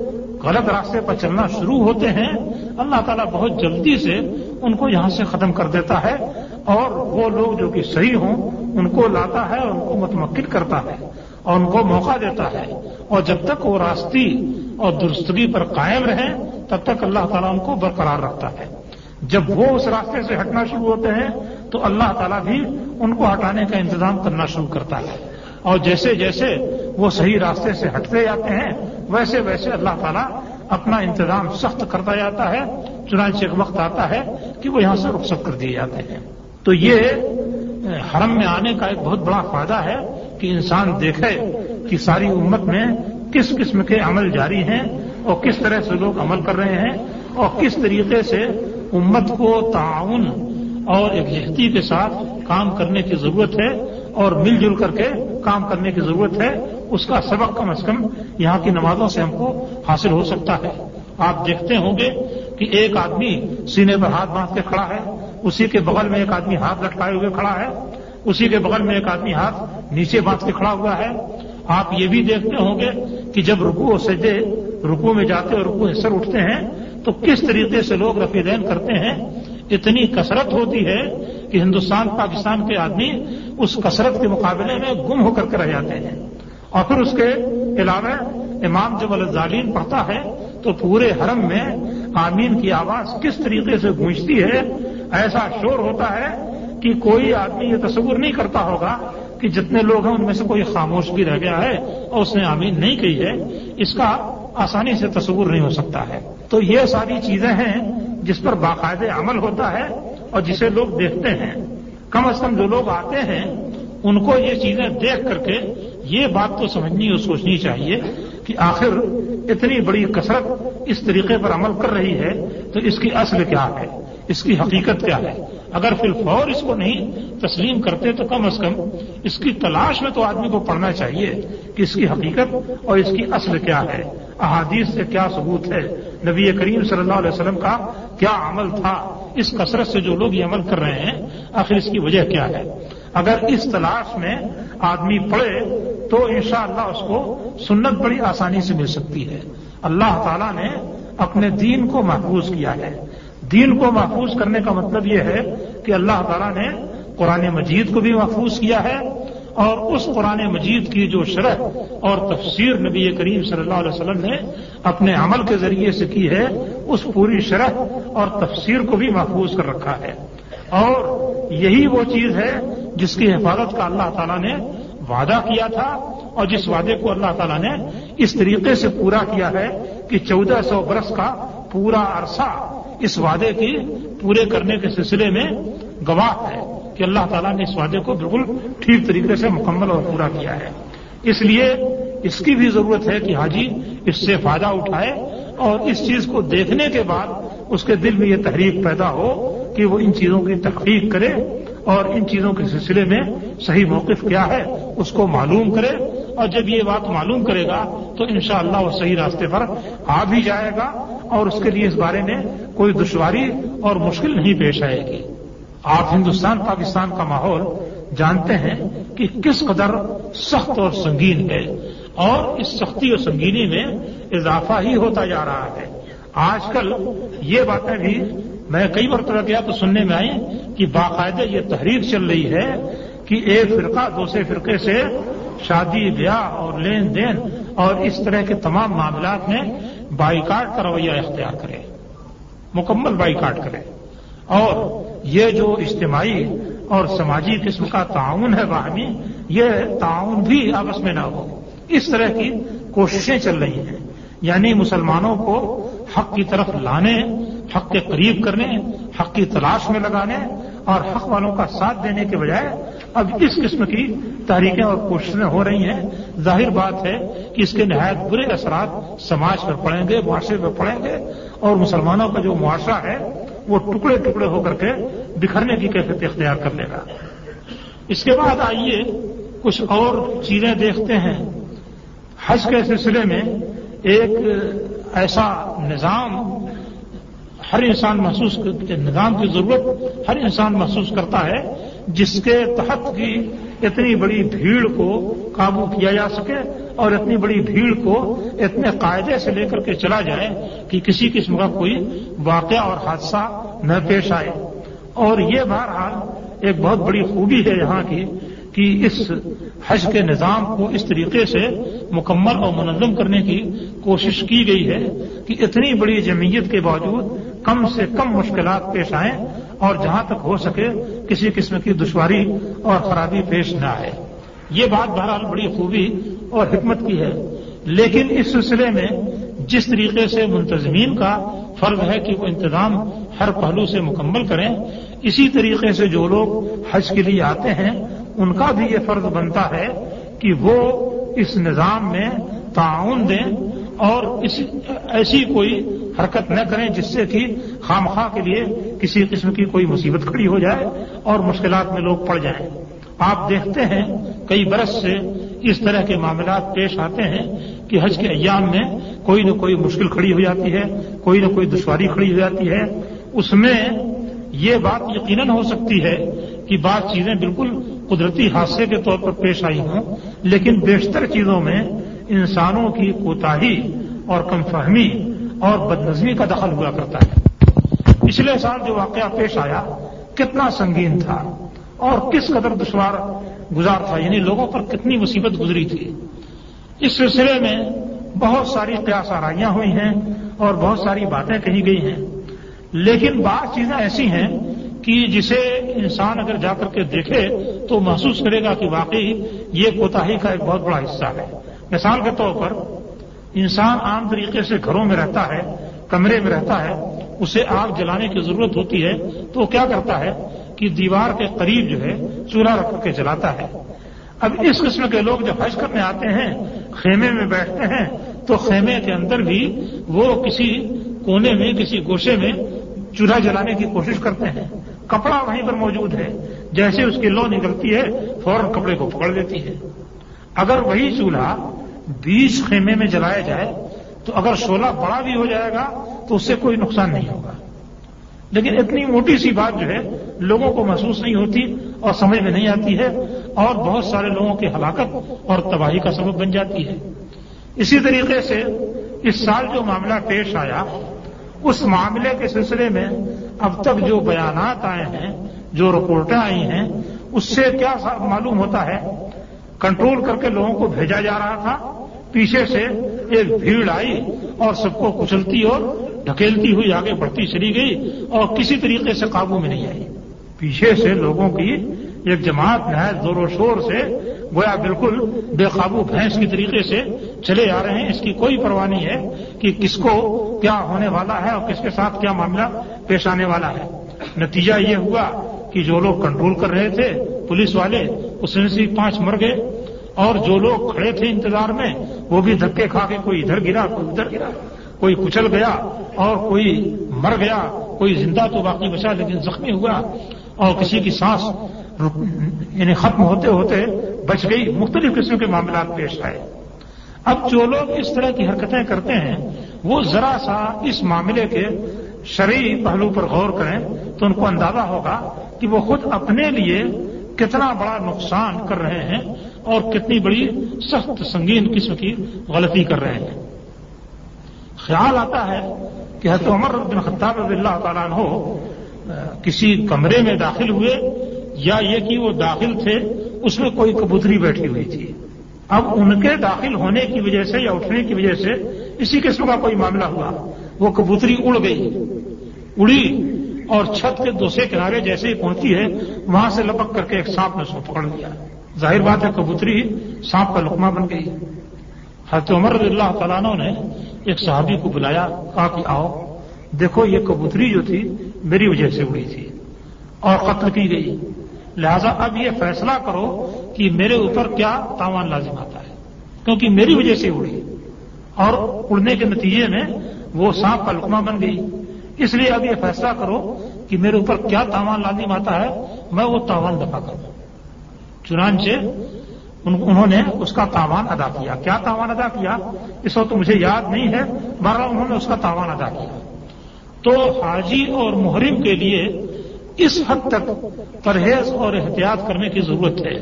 غلط راستے پر چلنا شروع ہوتے ہیں، اللہ تعالیٰ بہت جلدی سے ان کو یہاں سے ختم کر دیتا ہے اور وہ لوگ جو کہ صحیح ہوں، ان کو لاتا ہے اور ان کو متمکن کرتا ہے اور ان کو موقع دیتا ہے۔ اور جب تک وہ راستی اور درستگی پر قائم رہیں، تب تک اللہ تعالیٰ ان کو برقرار رکھتا ہے۔ جب وہ اس راستے سے ہٹنا شروع ہوتے ہیں، تو اللہ تعالیٰ بھی ان کو ہٹانے کا انتظام کرنا شروع کرتا ہے۔ اور جیسے جیسے وہ صحیح راستے سے ہٹتے جاتے ہیں، ویسے ویسے اللہ تعالیٰ اپنا انتظام سخت کرتا جاتا ہے۔ چنانچہ ایک وقت آتا ہے کہ وہ یہاں سے رخصت کر دیے جاتے ہیں۔ تو یہ حرم میں آنے کا ایک بہت بڑا فائدہ ہے کہ انسان دیکھے کہ ساری امت میں کس قسم کے عمل جاری ہیں اور کس طرح سے لوگ عمل کر رہے ہیں اور کس طریقے سے امت کو تعاون اور یکجہتی کے ساتھ کام کرنے کی ضرورت ہے۔ اور مل جل کر کے کام کرنے کی ضرورت ہے، اس کا سبق کم از کم یہاں کی نمازوں سے ہم کو حاصل ہو سکتا ہے۔ آپ دیکھتے ہوں گے کہ ایک آدمی سینے پر ہاتھ باندھ کے کھڑا ہے، اسی کے بغل میں ایک آدمی ہاتھ لٹکائے ہوئے کھڑا ہے، اسی کے بغل میں ایک آدمی ہاتھ نیچے باندھ کے کھڑا ہوا ہے۔ آپ یہ بھی دیکھتے ہوں گے کہ جب رکو سے دے رکو میں جاتے اور رکو سر اٹھتے ہیں، تو کس طریقے سے لوگ رفیدین کرتے ہیں؟ اتنی کثرت ہوتی ہے کہ ہندوستان پاکستان کے آدمی اس کثرت کے مقابلے میں گم ہو کر کے رہ جاتے ہیں۔ اور پھر اس کے علاوہ امام جب الظالین پڑھتا ہے تو پورے حرم میں آمین کی آواز کس طریقے سے گونجتی ہے، ایسا شور ہوتا ہے کہ کوئی آدمی یہ تصور نہیں کرتا ہوگا کہ جتنے لوگ ہیں ان میں سے کوئی خاموش بھی رہ گیا ہے اور اس نے آمین نہیں کہی ہے۔ اس کا آسانی سے تصور نہیں ہو سکتا ہے۔ تو یہ ساری چیزیں ہیں جس پر باقاعدہ عمل ہوتا ہے۔ اور جسے لوگ دیکھتے ہیں، کم از کم جو لوگ آتے ہیں، ان کو یہ چیزیں دیکھ کر کے یہ بات تو سمجھنی اور سوچنی چاہیے کہ آخر اتنی بڑی کثرت اس طریقے پر عمل کر رہی ہے تو اس کی اصل کیا ہے؟ اس کی حقیقت کیا ہے؟ اگر فی الفور اس کو نہیں تسلیم کرتے تو کم از کم اس کی تلاش میں تو آدمی کو پڑھنا چاہیے کہ اس کی حقیقت اور اس کی اصل کیا ہے۔ احادیث سے کیا ثبوت ہے؟ نبی کریم صلی اللہ علیہ وسلم کا کیا عمل تھا؟ اس کثرت سے جو لوگ یہ عمل کر رہے ہیں، آخر اس کی وجہ کیا ہے؟ اگر اس تلاش میں آدمی پڑے تو انشاءاللہ اللہ اس کو سنت بڑی آسانی سے مل سکتی ہے۔ اللہ تعالیٰ نے اپنے دین کو محفوظ کیا ہے۔ دین کو محفوظ کرنے کا مطلب یہ ہے کہ اللہ تعالیٰ نے قرآن مجید کو بھی محفوظ کیا ہے۔ اور اس قرآن مجید کی جو شرح اور تفسیر نبی کریم صلی اللہ علیہ وسلم نے اپنے عمل کے ذریعے سے کی ہے، اس پوری شرح اور تفسیر کو بھی محفوظ کر رکھا ہے۔ اور یہی وہ چیز ہے جس کی حفاظت کا اللہ تعالیٰ نے وعدہ کیا تھا اور جس وعدے کو اللہ تعالیٰ نے اس طریقے سے پورا کیا ہے کہ چودہ سو برس کا پورا عرصہ اس وعدے کی پورے کرنے کے سلسلے میں گواہ ہے۔ کہ اللہ تعالیٰ نے اس وعدے کو بالکل ٹھیک طریقے سے مکمل اور پورا کیا ہے۔ اس لیے اس کی بھی ضرورت ہے کہ حاجی اس سے فائدہ اٹھائے اور اس چیز کو دیکھنے کے بعد اس کے دل میں یہ تحریک پیدا ہو کہ وہ ان چیزوں کی تحقیق کرے اور ان چیزوں کے سلسلے میں صحیح موقف کیا ہے اس کو معلوم کرے اور جب یہ بات معلوم کرے گا تو انشاءاللہ وہ صحیح راستے پر آ بھی جائے گا اور اس کے لیے اس بارے میں کوئی دشواری اور مشکل نہیں پیش آئے گی۔ آپ ہندوستان، پاکستان کا ماحول جانتے ہیں کہ کس قدر سخت اور سنگین ہے اور اس سختی اور سنگینی میں اضافہ ہی ہوتا جا رہا ہے۔ آج کل یہ باتیں بھی میں کئی مرتبہ گیا تو سننے میں آئی کہ باقاعدہ یہ تحریک چل رہی ہے کہ ایک فرقہ، دوسرے فرقے سے شادی، بیاہ اور لین دین اور اس طرح کے تمام معاملات میں بائیکاٹ کا رویہ اختیار کرے مکمل بائیکاٹ کرے اور یہ جو اجتماعی اور سماجی قسم کا تعاون ہے باہمی، یہ تعاون بھی آپس میں نہ ہو۔ اس طرح کی کوششیں چل رہی ہیں۔ یعنی مسلمانوں کو حق کی طرف لانے، حق کے قریب کرنے، حق کی تلاش میں لگانے اور حق والوں کا ساتھ دینے کے بجائے اب اس قسم کی تحریکیں اور کوششیں ہو رہی ہیں۔ ظاہر بات ہے کہ اس کے نہایت برے اثرات سماج پر پڑیں گے، معاشرے پر پڑیں گے اور مسلمانوں کا جو معاشرہ ہے وہ ٹکڑے ٹکڑے ہو کر کے بکھرنے کی کیفیت اختیار کر لے گا اس کے بعد آئیے کچھ اور چیزیں دیکھتے ہیں۔ حج کے سلسلے میں ایک ایسا نظام، ہر انسان محسوس نظام کی ضرورت ہر انسان محسوس کرتا ہے، جس کے تحت کی اتنی بڑی بھیڑ کو قابو کیا جا سکے اور اتنی بڑی بھیڑ کو اتنے قاعدے سے لے کر کے چلا جائے کہ کسی قسم کا کوئی واقعہ اور حادثہ نہ پیش آئے۔ اور یہ بہرحال ایک بہت بڑی خوبی ہے یہاں کی کہ اس حج کے نظام کو اس طریقے سے مکمل اور منظم کرنے کی کوشش کی گئی ہے کہ اتنی بڑی جمعیت کے باوجود کم سے کم مشکلات پیش آئیں اور جہاں تک ہو سکے کسی قسم کی دشواری اور خرابی پیش نہ آئے۔ یہ بات بہرحال بڑی خوبی اور حکمت کی ہے۔ لیکن اس سلسلے میں جس طریقے سے منتظمین کا فرض ہے کہ وہ انتظام ہر پہلو سے مکمل کریں، اسی طریقے سے جو لوگ حج کے لیے آتے ہیں، ان کا بھی یہ فرض بنتا ہے کہ وہ اس نظام میں تعاون دیں اور اس ایسی کوئی حرکت نہ کریں جس سے کہ خامخواہ کے لیے کسی قسم کی کوئی مصیبت کھڑی ہو جائے اور مشکلات میں لوگ پڑ جائیں۔ آپ دیکھتے ہیں کئی برس سے اس طرح کے معاملات پیش آتے ہیں کہ حج کے ایام میں کوئی نہ کوئی مشکل کھڑی ہو جاتی ہے، کوئی نہ کوئی دشواری کھڑی ہو جاتی ہے۔ اس میں یہ بات یقیناً ہو سکتی ہے کہ بعض چیزیں بالکل قدرتی حادثے کے طور پر پیش آئی ہوں، لیکن بیشتر چیزوں میں انسانوں کی کوتاہی اور کم فہمی اور بدنظمی کا دخل ہوا کرتا ہے۔ پچھلے سال جو واقعہ پیش آیا، کتنا سنگین تھا اور کس قدر دشوار گزار تھا یعنی لوگوں پر کتنی مصیبت گزری تھی۔ اس سلسلے میں بہت ساری قیاس آرائیاں ہوئی ہیں اور بہت ساری باتیں کہی گئی ہیں۔ لیکن بعض چیزیں ایسی ہیں کہ جسے انسان اگر جا کر کے دیکھے تو محسوس کرے گا کہ واقعی یہ کوتاہی کا ایک بہت بڑا حصہ ہے۔ مثال کے طور پر، انسان عام طریقے سے گھروں میں رہتا ہے، کمرے میں رہتا ہے اسے آگ جلانے کی ضرورت ہوتی ہے، تو وہ کیا کرتا ہے کہ دیوار کے قریب جو ہے، چولہا رکھ کے جلاتا ہے۔ اب اس قسم کے لوگ جب حج کرنے آتے ہیں، خیمے میں بیٹھتے ہیں، تو خیمے کے اندر بھی وہ کسی کونے میں، کسی گوشے میں چولہا جلانے کی کوشش کرتے ہیں۔ کپڑا وہیں پر موجود ہے۔ جیسے اس کی لو نکلتی ہے، فوراً کپڑے کو پکڑ لیتی ہے۔ اگر وہی چولہا بیس خیمے میں جلایا جائے تو اگر شولہ بڑا بھی ہو جائے گا تو اس سے کوئی نقصان نہیں ہوگا۔ لیکن اتنی موٹی سی بات جو ہے لوگوں کو محسوس نہیں ہوتی اور سمجھ میں نہیں آتی ہے اور بہت سارے لوگوں کی ہلاکت اور تباہی کا سبب بن جاتی ہے۔ اسی طریقے سے اس سال جو معاملہ پیش آیا، اس معاملے کے سلسلے میں اب تک جو بیانات آئے ہیں، جو رپورٹیں آئی ہیں، اس سے کیا معلوم ہوتا ہے؟ کنٹرول کر کے لوگوں کو بھیجا جا رہا تھا۔ پیچھے سے ایک بھیڑ آئی اور سب کو کچلتی اور ڈھکیلتی ہوئی، آگے بڑھتی چلی گئی اور کسی طریقے سے قابو میں نہیں آئی۔ پیچھے سے لوگوں کی ایک جماعت نہایت زور و شور سے، گویا بالکل بے قابو بھینس کی طریقے سے چلے آ رہے ہیں۔ اس کی کوئی پرواہ نہیں ہے کہ کس کو کیا ہونے والا ہے اور کس کے ساتھ کیا معاملہ پیش آنے والا ہے۔ نتیجہ یہ ہوا کہ جو لوگ کنٹرول کر رہے تھے، پولیس والے اس میں سے پانچ مر گئے اور جو لوگ کھڑے تھے انتظار میں وہ بھی دھکے کھا کے کوئی ادھر گرا، کوئی ادھر گرا کوئی کچل گیا اور کوئی مر گیا، کوئی زندہ تو باقی بچا لیکن زخمی ہوا اور کسی کی سانس یعنی ختم ہوتے ہوتے بچ گئی، مختلف قسم کے معاملات پیش آئے۔ اب جو لوگ اس طرح کی حرکتیں کرتے ہیں، وہ ذرا سا اس معاملے کے شرعی پہلو پر غور کریں تو ان کو اندازہ ہوگا کہ وہ خود اپنے لیے کتنا بڑا نقصان کر رہے ہیں۔ اور کتنی بڑی سخت سنگین قسم کی غلطی کر رہے ہیں۔ خیال آتا ہے کہ حضرت عمر بن خطاب رضی اللہ تعالیٰ عنہ کسی کمرے میں داخل ہوئے یا یہ کہ وہ داخل تھے، اس میں کوئی کبوتری بیٹھی ہوئی تھی۔ اب ان کے داخل ہونے کی وجہ سے یا اٹھنے کی وجہ سے اسی قسم کا کوئی معاملہ ہوا۔ وہ کبوتری اڑ گئی، اڑی اور چھت کے دوسرے کنارے جیسے ہی پہنچی ہے، وہاں سے لپک کر کے ایک سانپ نے سو پکڑ لیا۔ ظاہر بات ہے کبوتری سانپ کا لقمہ بن گئی۔ حضرت عمر رضی اللہ تعالیٰ نے ایک صحابی کو بلایا، کہا کہ آؤ، دیکھو یہ کبوتری جو تھی میری وجہ سے اڑی تھی اور قتل کی گئی۔ لہذا اب یہ فیصلہ کرو کہ میرے اوپر کیا تاوان لازم آتا ہے، کیونکہ میری وجہ سے اڑی۔ اور اڑنے کے نتیجے میں وہ سانپ کا لقمہ بن گئی۔ اس لیے اب یہ فیصلہ کرو کہ میرے اوپر کیا تاوان لازم آتا ہے، میں وہ تاوان دفاع کروں۔ چنانچہ انہوں نے اس کا تاوان ادا کیا۔ کیا تاوان ادا کیا؟ اس وقت مجھے یاد نہیں ہے، بہرحال انہوں نے اس کا تاوان ادا کیا۔ تو حاجی اور محرم کے لیے اس حد تک پرہیز اور احتیاط کرنے کی ضرورت ہے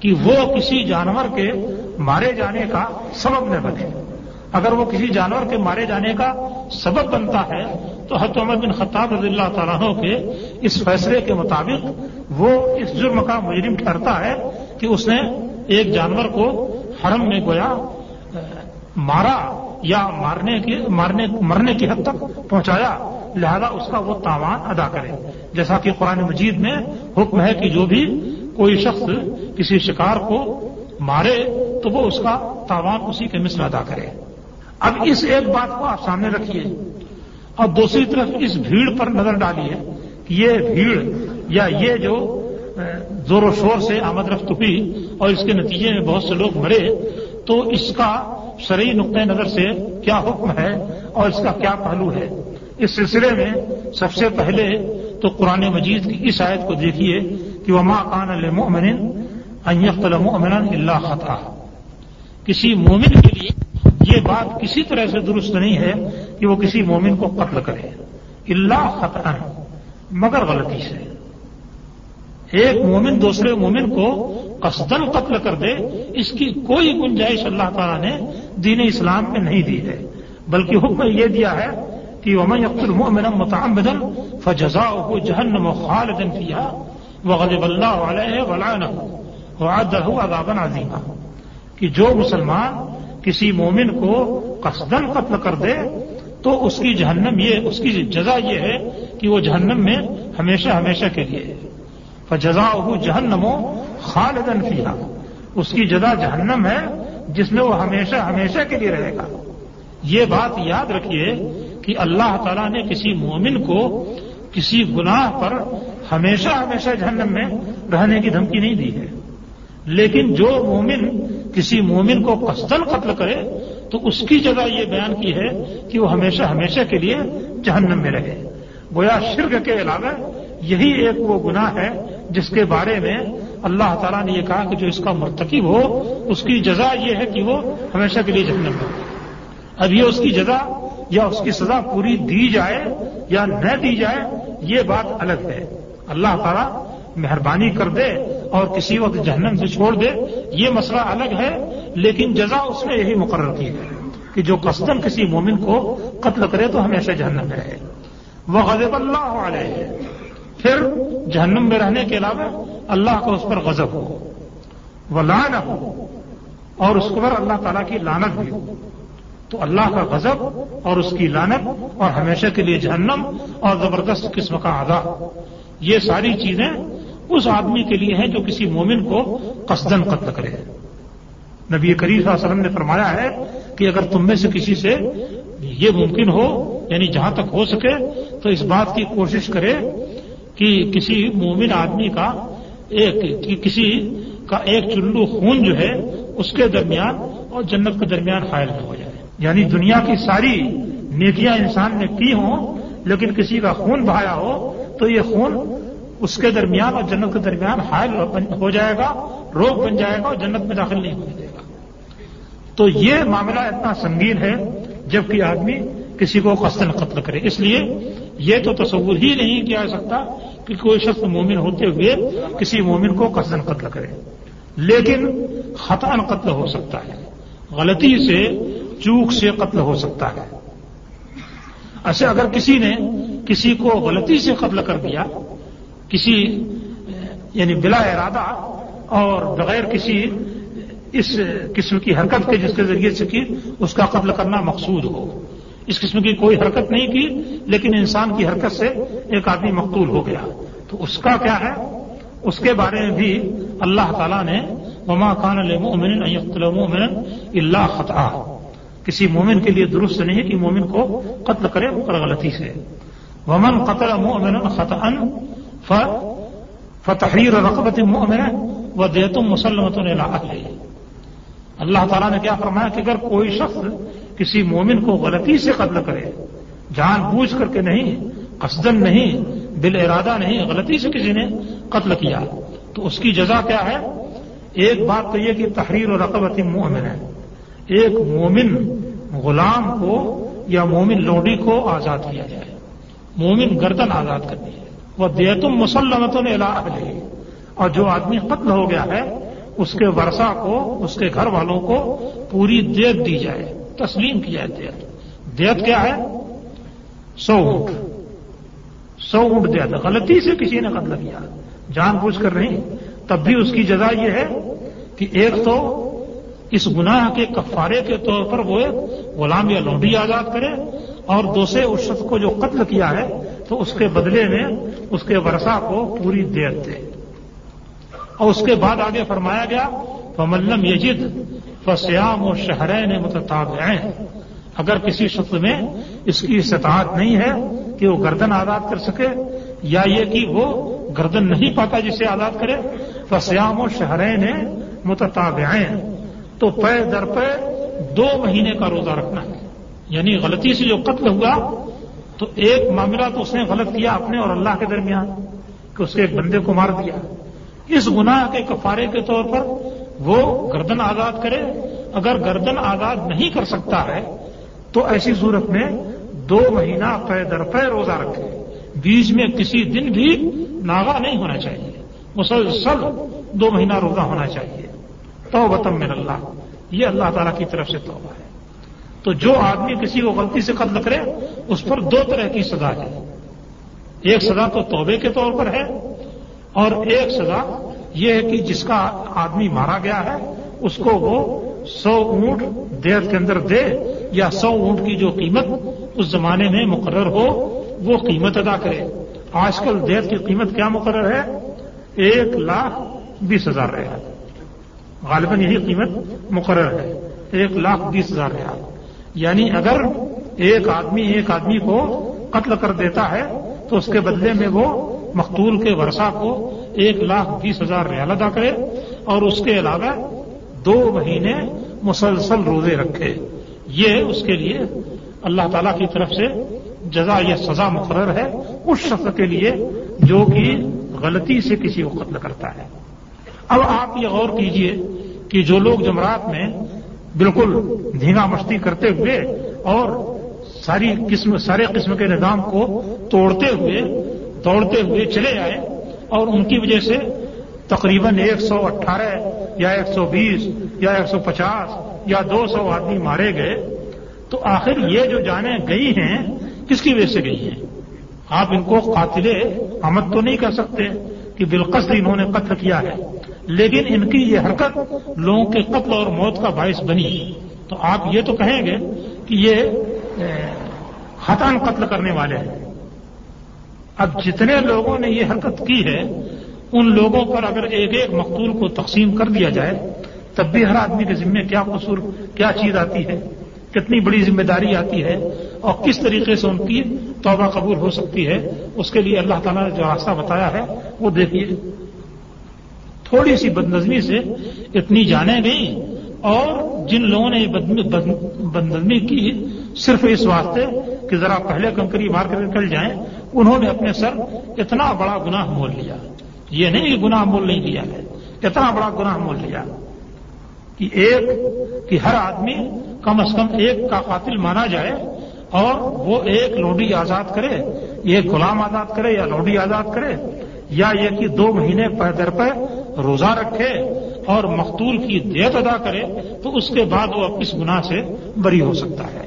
کہ وہ کسی جانور کے مارے جانے کا سبب نہ بنے۔ اگر وہ کسی جانور کے مارے جانے کا سبب بنتا ہے، تو حت عمر بن خطاب رضی اللہ تعالیٰ کے اس فیصلے کے مطابق وہ اس جرم کا مجرم ٹھہرتا ہے کہ اس نے ایک جانور کو حرم میں گویا مارا یا مارنے کی مارنے، مرنے کی حد تک پہنچایا، لہذا اس کا وہ تاوان ادا کرے۔ جیسا کہ قرآن مجید میں حکم ہے کہ جو بھی کوئی شخص کسی شکار کو مارے، تو وہ اس کا تاوان اسی کے مثل ادا کرے۔ اب اس ایک بات کو آپ سامنے رکھیے۔ اور دوسری طرف اس بھیڑ پر نظر ڈالیے کہ یہ بھیڑ یا یہ جو زور و شور سے آمد رفت ہوئی اور اس کے نتیجے میں بہت سے لوگ مرے، تو اس کا شرعی نقطۂ نظر سے کیا حکم ہے اور اس کا کیا پہلو ہے؟ اس سلسلے میں سب سے پہلے تو قرآن مجید کی اس آیت کو دیکھیے کہ وہ ماں کان المن المن اللہ خطا کسی مومن کے لیے یہ بات کسی طرح سے درست نہیں ہے کہ وہ کسی مومن کو قتل کرے۔ اللہ خطا مگر غلطی سے۔ ایک مومن دوسرے مومن کو قصدن قتل کر دے، اس کی کوئی گنجائش اللہ تعالیٰ نے دین اسلام میں نہیں دی ہے۔ بلکہ حکم یہ دیا ہے کہ ومن يقتل مؤمنا متعمدا فجزاؤه جهنم خالدا فيها وغضب الله عليه ولعنه وعد له عذابا عظيما۔ کہ جو مسلمان کسی مومن کو قصدن قتل کر دے تو اس کی جہنم یہ، اس کی جزا یہ ہے کہ وہ جہنم میں ہمیشہ ہمیشہ کے لیے فجزا جہنم و خالدن فیہا اس کی جزا جہنم ہے جس میں وہ ہمیشہ ہمیشہ کے لیے رہے گا۔ یہ بات یاد رکھیے کہ اللہ تعالیٰ نے کسی مومن کو کسی گناہ پر ہمیشہ ہمیشہ جہنم میں رہنے کی دھمکی نہیں دی ہے۔ لیکن جو مومن کسی مومن کو قصدن قتل کرے، تو اس کی جگہ یہ بیان کی ہے کہ وہ ہمیشہ ہمیشہ کے لیے جہنم میں رہے۔ گویا شرک کے علاوہ یہی ایک وہ گناہ ہے جس کے بارے میں اللہ تعالیٰ نے یہ کہا کہ جو اس کا مرتکب ہو، اس کی جزا یہ ہے کہ وہ ہمیشہ کے لیے جہنم میں اب یہ اس کی جزا یا اس کی سزا پوری دی جائے یا نہ دی جائے، یہ بات الگ ہے۔ اللہ تعالیٰ مہربانی کر دے اور کسی وقت جہنم سے چھوڑ دے، یہ مسئلہ الگ ہے، لیکن جزا اس نے یہی مقرر کی ہے کہ جو قصدن کسی مومن کو قتل کرے تو ہمیشہ جہنم میں رہے۔ وہ غزب اللہ علیہ۔ پھر جہنم میں رہنے کے علاوہ اللہ کا اس پر غضب ہو وہ لان ہو، اور اس پر اللہ تعالیٰ کی لانت بھی ہو۔ تو اللہ کا غضب اور اس کی لانت اور ہمیشہ کے لیے جہنم اور زبردست قسم کا آدھا یہ ساری چیزیں اس آدمی کے لیے ہیں جو کسی مومن کو قصدن قتل کرے۔ نبی کریم صلی اللہ علیہ وسلم نے فرمایا ہے کہ اگر تم میں سے کسی سے یہ ممکن ہو یعنی جہاں تک ہو سکے، تو اس بات کی کوشش کرے کہ کسی مومن آدمی کا ایک کسی کا ایک چلو خون جو ہے، اس کے درمیان اور جنت کے درمیان حائل نہ ہو جائے۔ یعنی دنیا کی ساری نیکیاں انسان نے کی ہوں، لیکن کسی کا خون بہایا ہو، تو یہ خون اس کے درمیان اور جنت کے درمیان حائل ہو جائے گا روگ بن جائے گا اور جنت میں داخل نہیں ہونے دے گا۔ تو یہ معاملہ اتنا سنگین ہے جبکہ آدمی کسی کو قصدن قتل کرے۔ اس لیے یہ تو تصور ہی نہیں کیا جا سکتا کہ کوئی شخص مومن ہوتے ہوئے کسی مومن کو قصدن قتل کرے۔ لیکن خطا قتل ہو سکتا ہے۔ غلطی سے، چوک سے قتل ہو سکتا ہے۔ ایسے اگر کسی نے کسی کو غلطی سے قتل کر دیا کسی یعنی بلا ارادہ اور بغیر کسی اس قسم کی حرکت کے جس کے ذریعے سے کی، اس کا قتل کرنا مقصود ہو۔ اس قسم کی کوئی حرکت نہیں کی، لیکن انسان کی حرکت سے ایک آدمی مقتول ہو گیا۔ تو اس کا کیا ہے؟ اس کے بارے میں بھی اللہ تعالیٰ نے وما خان المن المومن اللہ خطا کسی مومن کے لیے درست نہیں کہ مومن کو قتل کرے پر غلطی سے۔ ومن قتل مومن خطا فتحیر رقبت مومن و دیتم مسلمت اللہ تعالیٰ نے کیا فرمایا کہ اگر کوئی شخص کسی مومن کو غلطی سے قتل کرے، جان بوجھ کر کے نہیں قصدن نہیں دل ارادہ نہیں، غلطی سے کسی نے قتل کیا، تو اس کی جزا کیا ہے؟ ایک بات تو یہ کہ تحریر و رقبت مومن ہے ایک مومن غلام کو یا مومن لوڈی کو آزاد کیا جائے، مومن گردن آزاد کرنی ہے۔ وہ دیتم مسلمتوں نے اور جو آدمی قتل ہو گیا ہے، اس کے ورثہ کو، اس کے گھر والوں کو پوری دیت دی جائے، تسلیم کی جائے دیت دیت کیا ہے؟ سو اونٹ۔ سو اونٹ دیت غلطی سے کسی نے قتل کیا۔ جان بوجھ کر نہیں۔ تب بھی اس کی جزا یہ ہے کہ ایک تو اس گناہ کے کفارے کے طور پر وہ غلام یا لونڈی آزاد کرے، اور دوسرے اس شخص کو جو قتل کیا ہے تو اس کے بدلے میں اس کے ورثہ کو پوری دیت دے۔ اور اس کے بعد آگے فرمایا گیا فملم یجد فسیام و شہرین متطاب اگر کسی شخص میں اس کی استطاعت نہیں ہے کہ وہ گردن آزاد کر سکے، یا یہ کہ وہ گردن نہیں پاتا جسے آزاد کرے فسیام و شہرین متطاب تو پے در پے دو مہینے کا روزہ رکھنا ہے۔ یعنی غلطی سے جو قتل ہوا تو ایک معاملہ تو اس نے غلط کیا اپنے اور اللہ کے درمیان کہ اس کے ایک بندے کو مار دیا۔ اس گناہ کے کفارے کے طور پر وہ گردن آزاد کرے۔ اگر گردن آزاد نہیں کر سکتا ہے تو ایسی صورت میں دو مہینہ پے در پے روزہ رکھے۔ بیچ میں کسی دن بھی ناغا نہیں ہونا چاہیے۔ مسلسل دو مہینہ روزہ ہونا چاہیے۔ تو من اللہ۔ یہ اللہ تعالیٰ کی طرف سے توبہ ہے۔ تو جو آدمی کسی کو غلطی سے قتل کرے، اس پر دو طرح کی سزا ہے۔ ایک سزا تو توبے کے طور پر ہے، اور ایک سزا یہ ہے کہ جس کا آدمی مارا گیا ہے، اس کو وہ سو اونٹ دیت کے اندر دے، یا سو اونٹ کی جو قیمت اس زمانے میں مقرر ہو، وہ قیمت ادا کرے۔ آج کل دیت کی قیمت کیا مقرر ہے؟ ایک لاکھ بیس ہزار ریال۔ غالباً یہی قیمت مقرر ہے۔ ایک لاکھ بیس ہزار ریال۔ یعنی اگر ایک آدمی ایک آدمی کو قتل کر دیتا ہے، تو اس کے بدلے میں وہ مقتول کے ورثہ کو ایک لاکھ بیس ہزار ریال ادا کرے اور اس کے علاوہ دو مہینے مسلسل روزے رکھے۔ یہ اس کے لیے اللہ تعالی کی طرف سے جزا یا سزا مقرر ہے اس شخص کے لیے جو کہ غلطی سے کسی کو قتل کرتا ہے۔ اب آپ یہ غور کیجیے کہ جو لوگ جمرات میں بالکل دھینا مستی کرتے ہوئے اور ساری قسم، سارے قسم کے نظام کو توڑتے ہوئے، دوڑتے ہوئے چلے آئے اور ان کی وجہ سے تقریباً ایک سو اٹھارہ یا ایک سو بیس یا ایک سو پچاس یا دو سو آدمی مارے گئے۔ تو آخر یہ جو جانیں گئی ہیں، کس کی وجہ سے گئی ہیں؟ آپ ان کو قاتل آمد تو نہیں کر سکتے کہ بالکش انہوں نے قتل کیا ہے۔ لیکن ان کی یہ حرکت لوگوں کے قتل اور موت کا باعث بنی۔ تو آپ یہ تو کہیں گے کہ یہ خطان قتل کرنے والے ہیں۔ اب جتنے لوگوں نے یہ حرکت کی ہے، ان لوگوں پر اگر ایک ایک مقتول کو تقسیم کر دیا جائے، تب بھی ہر آدمی کے ذمے کیا قصور، کیا چیز آتی ہے؟ کتنی بڑی ذمہ داری آتی ہے؟ اور کس طریقے سے ان کی توبہ قبول ہو سکتی ہے؟ اس کے لیے اللہ تعالیٰ نے جو راستہ بتایا ہے، وہ دیکھیے۔ تھوڑی سی بدنظمی سے اتنی جانیں گئیں اور جن لوگوں نے بدنظمی کی صرف اس واسطے کہ ذرا پہلے کنکری مار کر نکل جائیں، انہوں نے اپنے سر اتنا بڑا گناہ مول لیا۔ یہ نہیں کہ گناہ مول نہیں لیا ہے اتنا بڑا گناہ مول لیا کہ ایک، کہ ہر آدمی کم از کم ایک کا قاتل مانا جائے اور وہ ایک لوڈی آزاد کرے ایک غلام آزاد کرے یا لوڈی آزاد کرے، یا یہ کہ دو مہینے پہ در پہ روزہ رکھے اور مختول کی دیت ادا کرے تو اس کے بعد وہ اس گناہ سے بری ہو سکتا ہے۔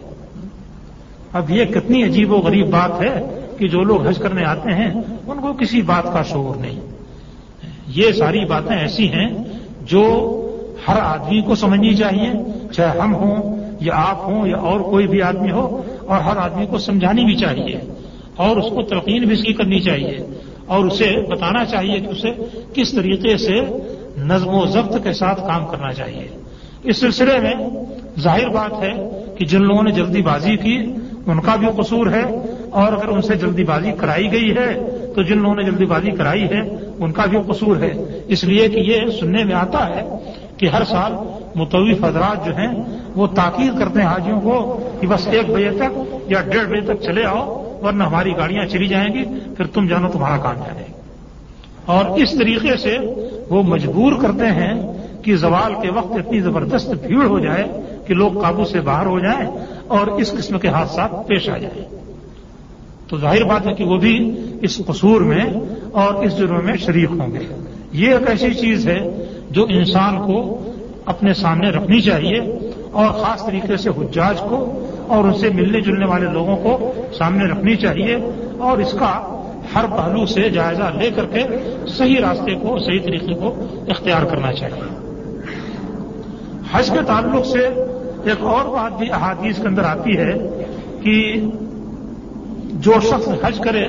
اب یہ کتنی عجیب و غریب بات ہے کہ جو لوگ حج کرنے آتے ہیں، ان کو کسی بات کا شعور نہیں۔ یہ ساری باتیں ایسی ہیں جو ہر آدمی کو سمجھنی چاہیے، چاہے ہم ہوں یا آپ ہوں یا اور کوئی بھی آدمی ہو، اور ہر آدمی کو سمجھانی بھی چاہیے اور اس کو تلقین بھی اس کی کرنی چاہیے۔ اور اسے بتانا چاہیے کہ اسے کس طریقے سے نظم و ضبط کے ساتھ کام کرنا چاہیے۔ اس سلسلے میں ظاہر بات ہے کہ جن لوگوں نے جلدی بازی کی، ان کا بھی قصور ہے، اور اگر ان سے جلدی بازی کرائی گئی ہے، تو جن لوگوں نے جلدی بازی کرائی ہے، ان کا بھی قصور ہے۔ اس لیے کہ یہ سننے میں آتا ہے کہ ہر سال متوف حضرات جو ہیں، وہ تاکید کرتے ہیں حاجیوں کو کہ بس ایک بجے تک یا ڈیڑھ بجے تک چلے آؤ ورنہ ہماری گاڑیاں چلی جائیں گی، پھر تم جانو تمہارا کام جانے اور اس طریقے سے وہ مجبور کرتے ہیں کہ زوال کے وقت اتنی زبردست بھیڑ ہو جائے کہ لوگ قابو سے باہر ہو جائیں اور اس قسم کے حادثات پیش آ جائیں۔ تو ظاہر بات ہے کہ وہ بھی اس قصور میں اور اس جرم میں شریک ہوں گے۔ یہ ایک ایسی چیز ہے جو انسان کو اپنے سامنے رکھنی چاہیے اور خاص طریقے سے حجاج کو اور ان سے ملنے جلنے والے لوگوں کو سامنے رکھنی چاہیے اور اس کا ہر پہلو سے جائزہ لے کر کے صحیح راستے کو، صحیح طریقے کو اختیار کرنا چاہیے۔ حج کے تعلق سے ایک اور بات بھی احادیث کے اندر آتی ہے کہ جو شخص حج کرے،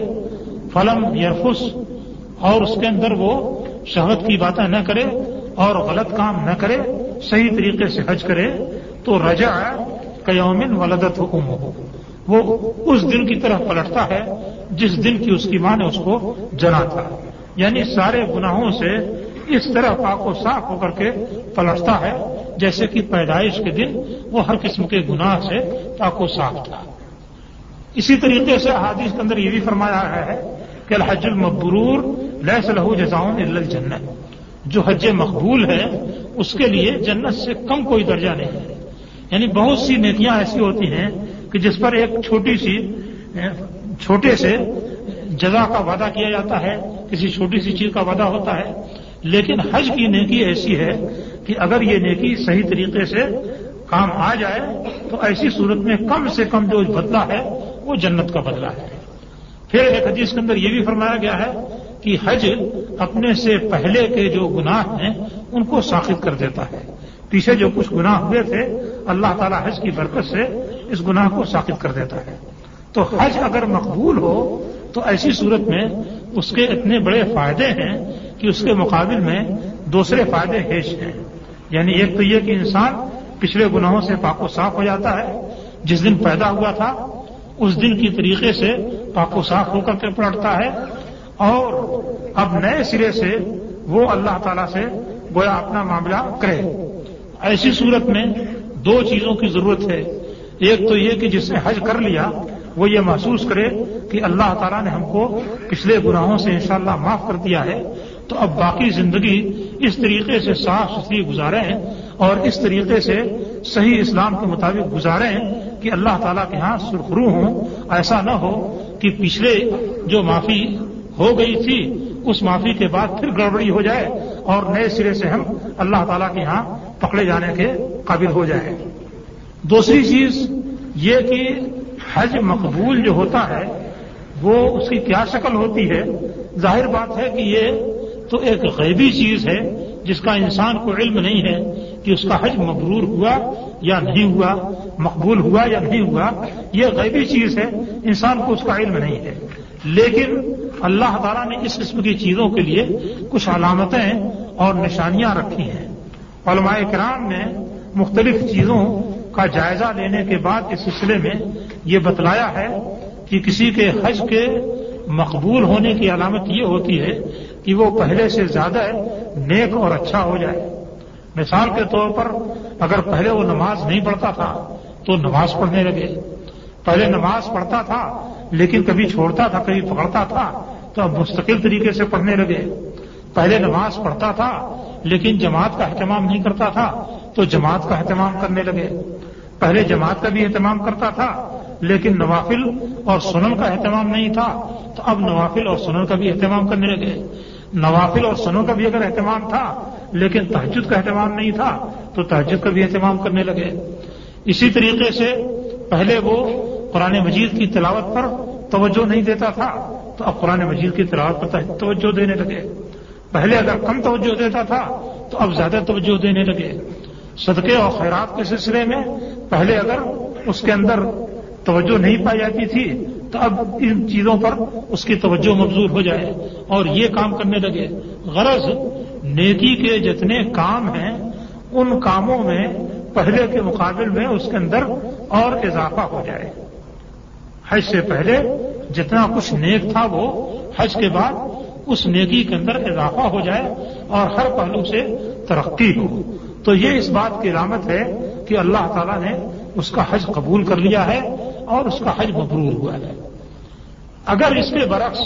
فلم یرفس اور اس کے اندر وہ شہد کی باتیں نہ کرے اور غلط کام نہ کرے، صحیح طریقے سے حج کرے، تو رجا قیومن ولدت حکم ہو وہ اس دن کی طرف پلٹتا ہے، جس دن کی اس کی ماں نے اس کو جنا تھا۔ یعنی سارے گناہوں سے اس طرح پاک و صاف ہو کر کے پلٹتا ہے، جیسے کہ پیدائش کے دن وہ ہر قسم کے گناہ سے پاک و صاف تھا۔ اسی طریقے سے حادث کے اندر یہ بھی فرمایا ہے کہ الحج المبرور لیس لہو جزاؤن الجنت جو حج مقبول ہے، اس کے لیے جنت سے کم کوئی درجہ نہیں ہے۔ یعنی بہت سی نیکیاں ایسی ہوتی ہیں کہ جس پر ایک چھوٹی سی چھوٹے سے جزا کا وعدہ کیا جاتا ہے، کسی چھوٹی سی چیز کا وعدہ ہوتا ہے۔ لیکن حج کی نیکی ایسی ہے کہ اگر یہ نیکی صحیح طریقے سے کام آ جائے، تو ایسی صورت میں کم سے کم جو بدلہ ہے، وہ جنت کا بدلہ ہے۔ پھر ایک حدیث کے اندر یہ بھی فرمایا گیا ہے کہ حج اپنے سے پہلے کے جو گناہ ہیں، ان کو ساخت کر دیتا ہے۔ پیچھے جو کچھ گناہ ہوئے تھے اللہ تعالی حج کی برکت سے اس گناہ کو ساخت کر دیتا ہے۔ تو حج اگر مقبول ہو، تو ایسی صورت میں اس کے اتنے بڑے فائدے ہیں کہ اس کے مقابل میں دوسرے فائدے ہیش ہیں۔ یعنی ایک تو یہ کہ انسان پچھلے گناہوں سے پاک و صاف ہو جاتا ہے، جس دن پیدا ہوا تھا، اس دن کی طریقے سے پاک و صاف ہو کر کے پلٹتا ہے۔ اور اب نئے سرے سے وہ اللہ تعالی سے گویا اپنا معاملہ کرے۔ ایسی صورت میں دو چیزوں کی ضرورت ہے۔ ایک تو یہ کہ جس نے حج کر لیا، وہ یہ محسوس کرے کہ اللہ تعالیٰ نے ہم کو پچھلے گناہوں سے انشاءاللہ معاف کر دیا ہے۔ تو اب باقی زندگی اس طریقے سے صاف ستھری گزارے اور اس طریقے سے صحیح اسلام کے مطابق گزارے ہیں کہ اللہ تعالیٰ کے ہاں سرخرو ہوں۔ ایسا نہ ہو کہ پچھلے جو معافی ہو گئی تھی، اس معافی کے بعد پھر گڑبڑی ہو جائے اور نئے سرے سے ہم اللہ تعالیٰ کے ہاں پکڑے جانے کے قابل ہو جائیں دوسری چیز یہ کہ حج مقبول جو ہوتا ہے، وہ اس کی کیا شکل ہوتی ہے؟ ظاہر بات ہے کہ یہ تو ایک غیبی چیز ہے، جس کا انسان کو علم نہیں ہے کہ اس کا حج مقرور ہوا یا نہیں ہوا، مقبول ہوا یا نہیں ہوا۔ یہ غیبی چیز ہے، انسان کو اس کا علم نہیں ہے۔ لیکن اللہ تعالیٰ نے اس قسم کی چیزوں کے لیے کچھ علامتیں اور نشانیاں رکھی ہیں۔ علماء کرام نے مختلف چیزوں کا جائزہ لینے کے بعد اس سلسلے میں یہ بتلایا ہے کہ کسی کے حج کے مقبول ہونے کی علامت یہ ہوتی ہے کہ وہ پہلے سے زیادہ نیک اور اچھا ہو جائے۔ مثال کے طور پر اگر پہلے وہ نماز نہیں پڑھتا تھا تو نماز پڑھنے لگے۔ پہلے نماز پڑھتا تھا لیکن کبھی چھوڑتا تھا، کبھی پکڑتا تھا تو اب مستقل طریقے سے پڑھنے لگے۔ پہلے نماز پڑھتا تھا لیکن جماعت کا اہتمام نہیں کرتا تھا تو جماعت کا اہتمام کرنے لگے۔ پہلے جماعت کا بھی اہتمام کرتا تھا، لیکن نوافل اور سنن کا اہتمام نہیں تھا، تو اب نوافل اور سنن کا بھی اہتمام کرنے لگے۔ نوافل اور سنن کا بھی اگر اہتمام تھا، لیکن تحجد کا اہتمام نہیں تھا، تو تحجد کا بھی اہتمام کرنے لگے۔ اسی طریقے سے پہلے وہ قرآن مجید کی تلاوت پر توجہ نہیں دیتا تھا، تو اب قرآن مجید کی تلاوت پر توجہ دینے لگے۔ پہلے اگر کم توجہ دیتا تھا تو اب زیادہ توجہ دینے لگے۔ صدقے اور خیرات کے سلسلے میں پہلے اگر اس کے اندر توجہ نہیں پائی جاتی تھی تو اب ان چیزوں پر اس کی توجہ مبزور ہو جائے اور یہ کام کرنے لگے۔ غرض نیکی کے جتنے کام ہیں، ان کاموں میں پہلے کے مقابل میں اس کے اندر اور اضافہ ہو جائے۔ حج سے پہلے جتنا کچھ نیک تھا وہ حج کے بعد اس نیکی کے اندر اضافہ ہو جائے اور ہر پہلو سے ترقی ہو۔ تو یہ اس بات کی علامت ہے کہ اللہ تعالیٰ نے اس کا حج قبول کر لیا ہے اور اس کا حج مبرور ہوا ہے۔ اگر اس کے برعکس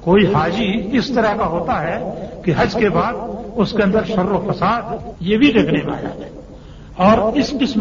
کوئی حاجی اس طرح کا ہوتا ہے کہ حج کے بعد اس کے اندر شر و فساد یہ بھی دیکھنے میں آیا ہے اور اس قسم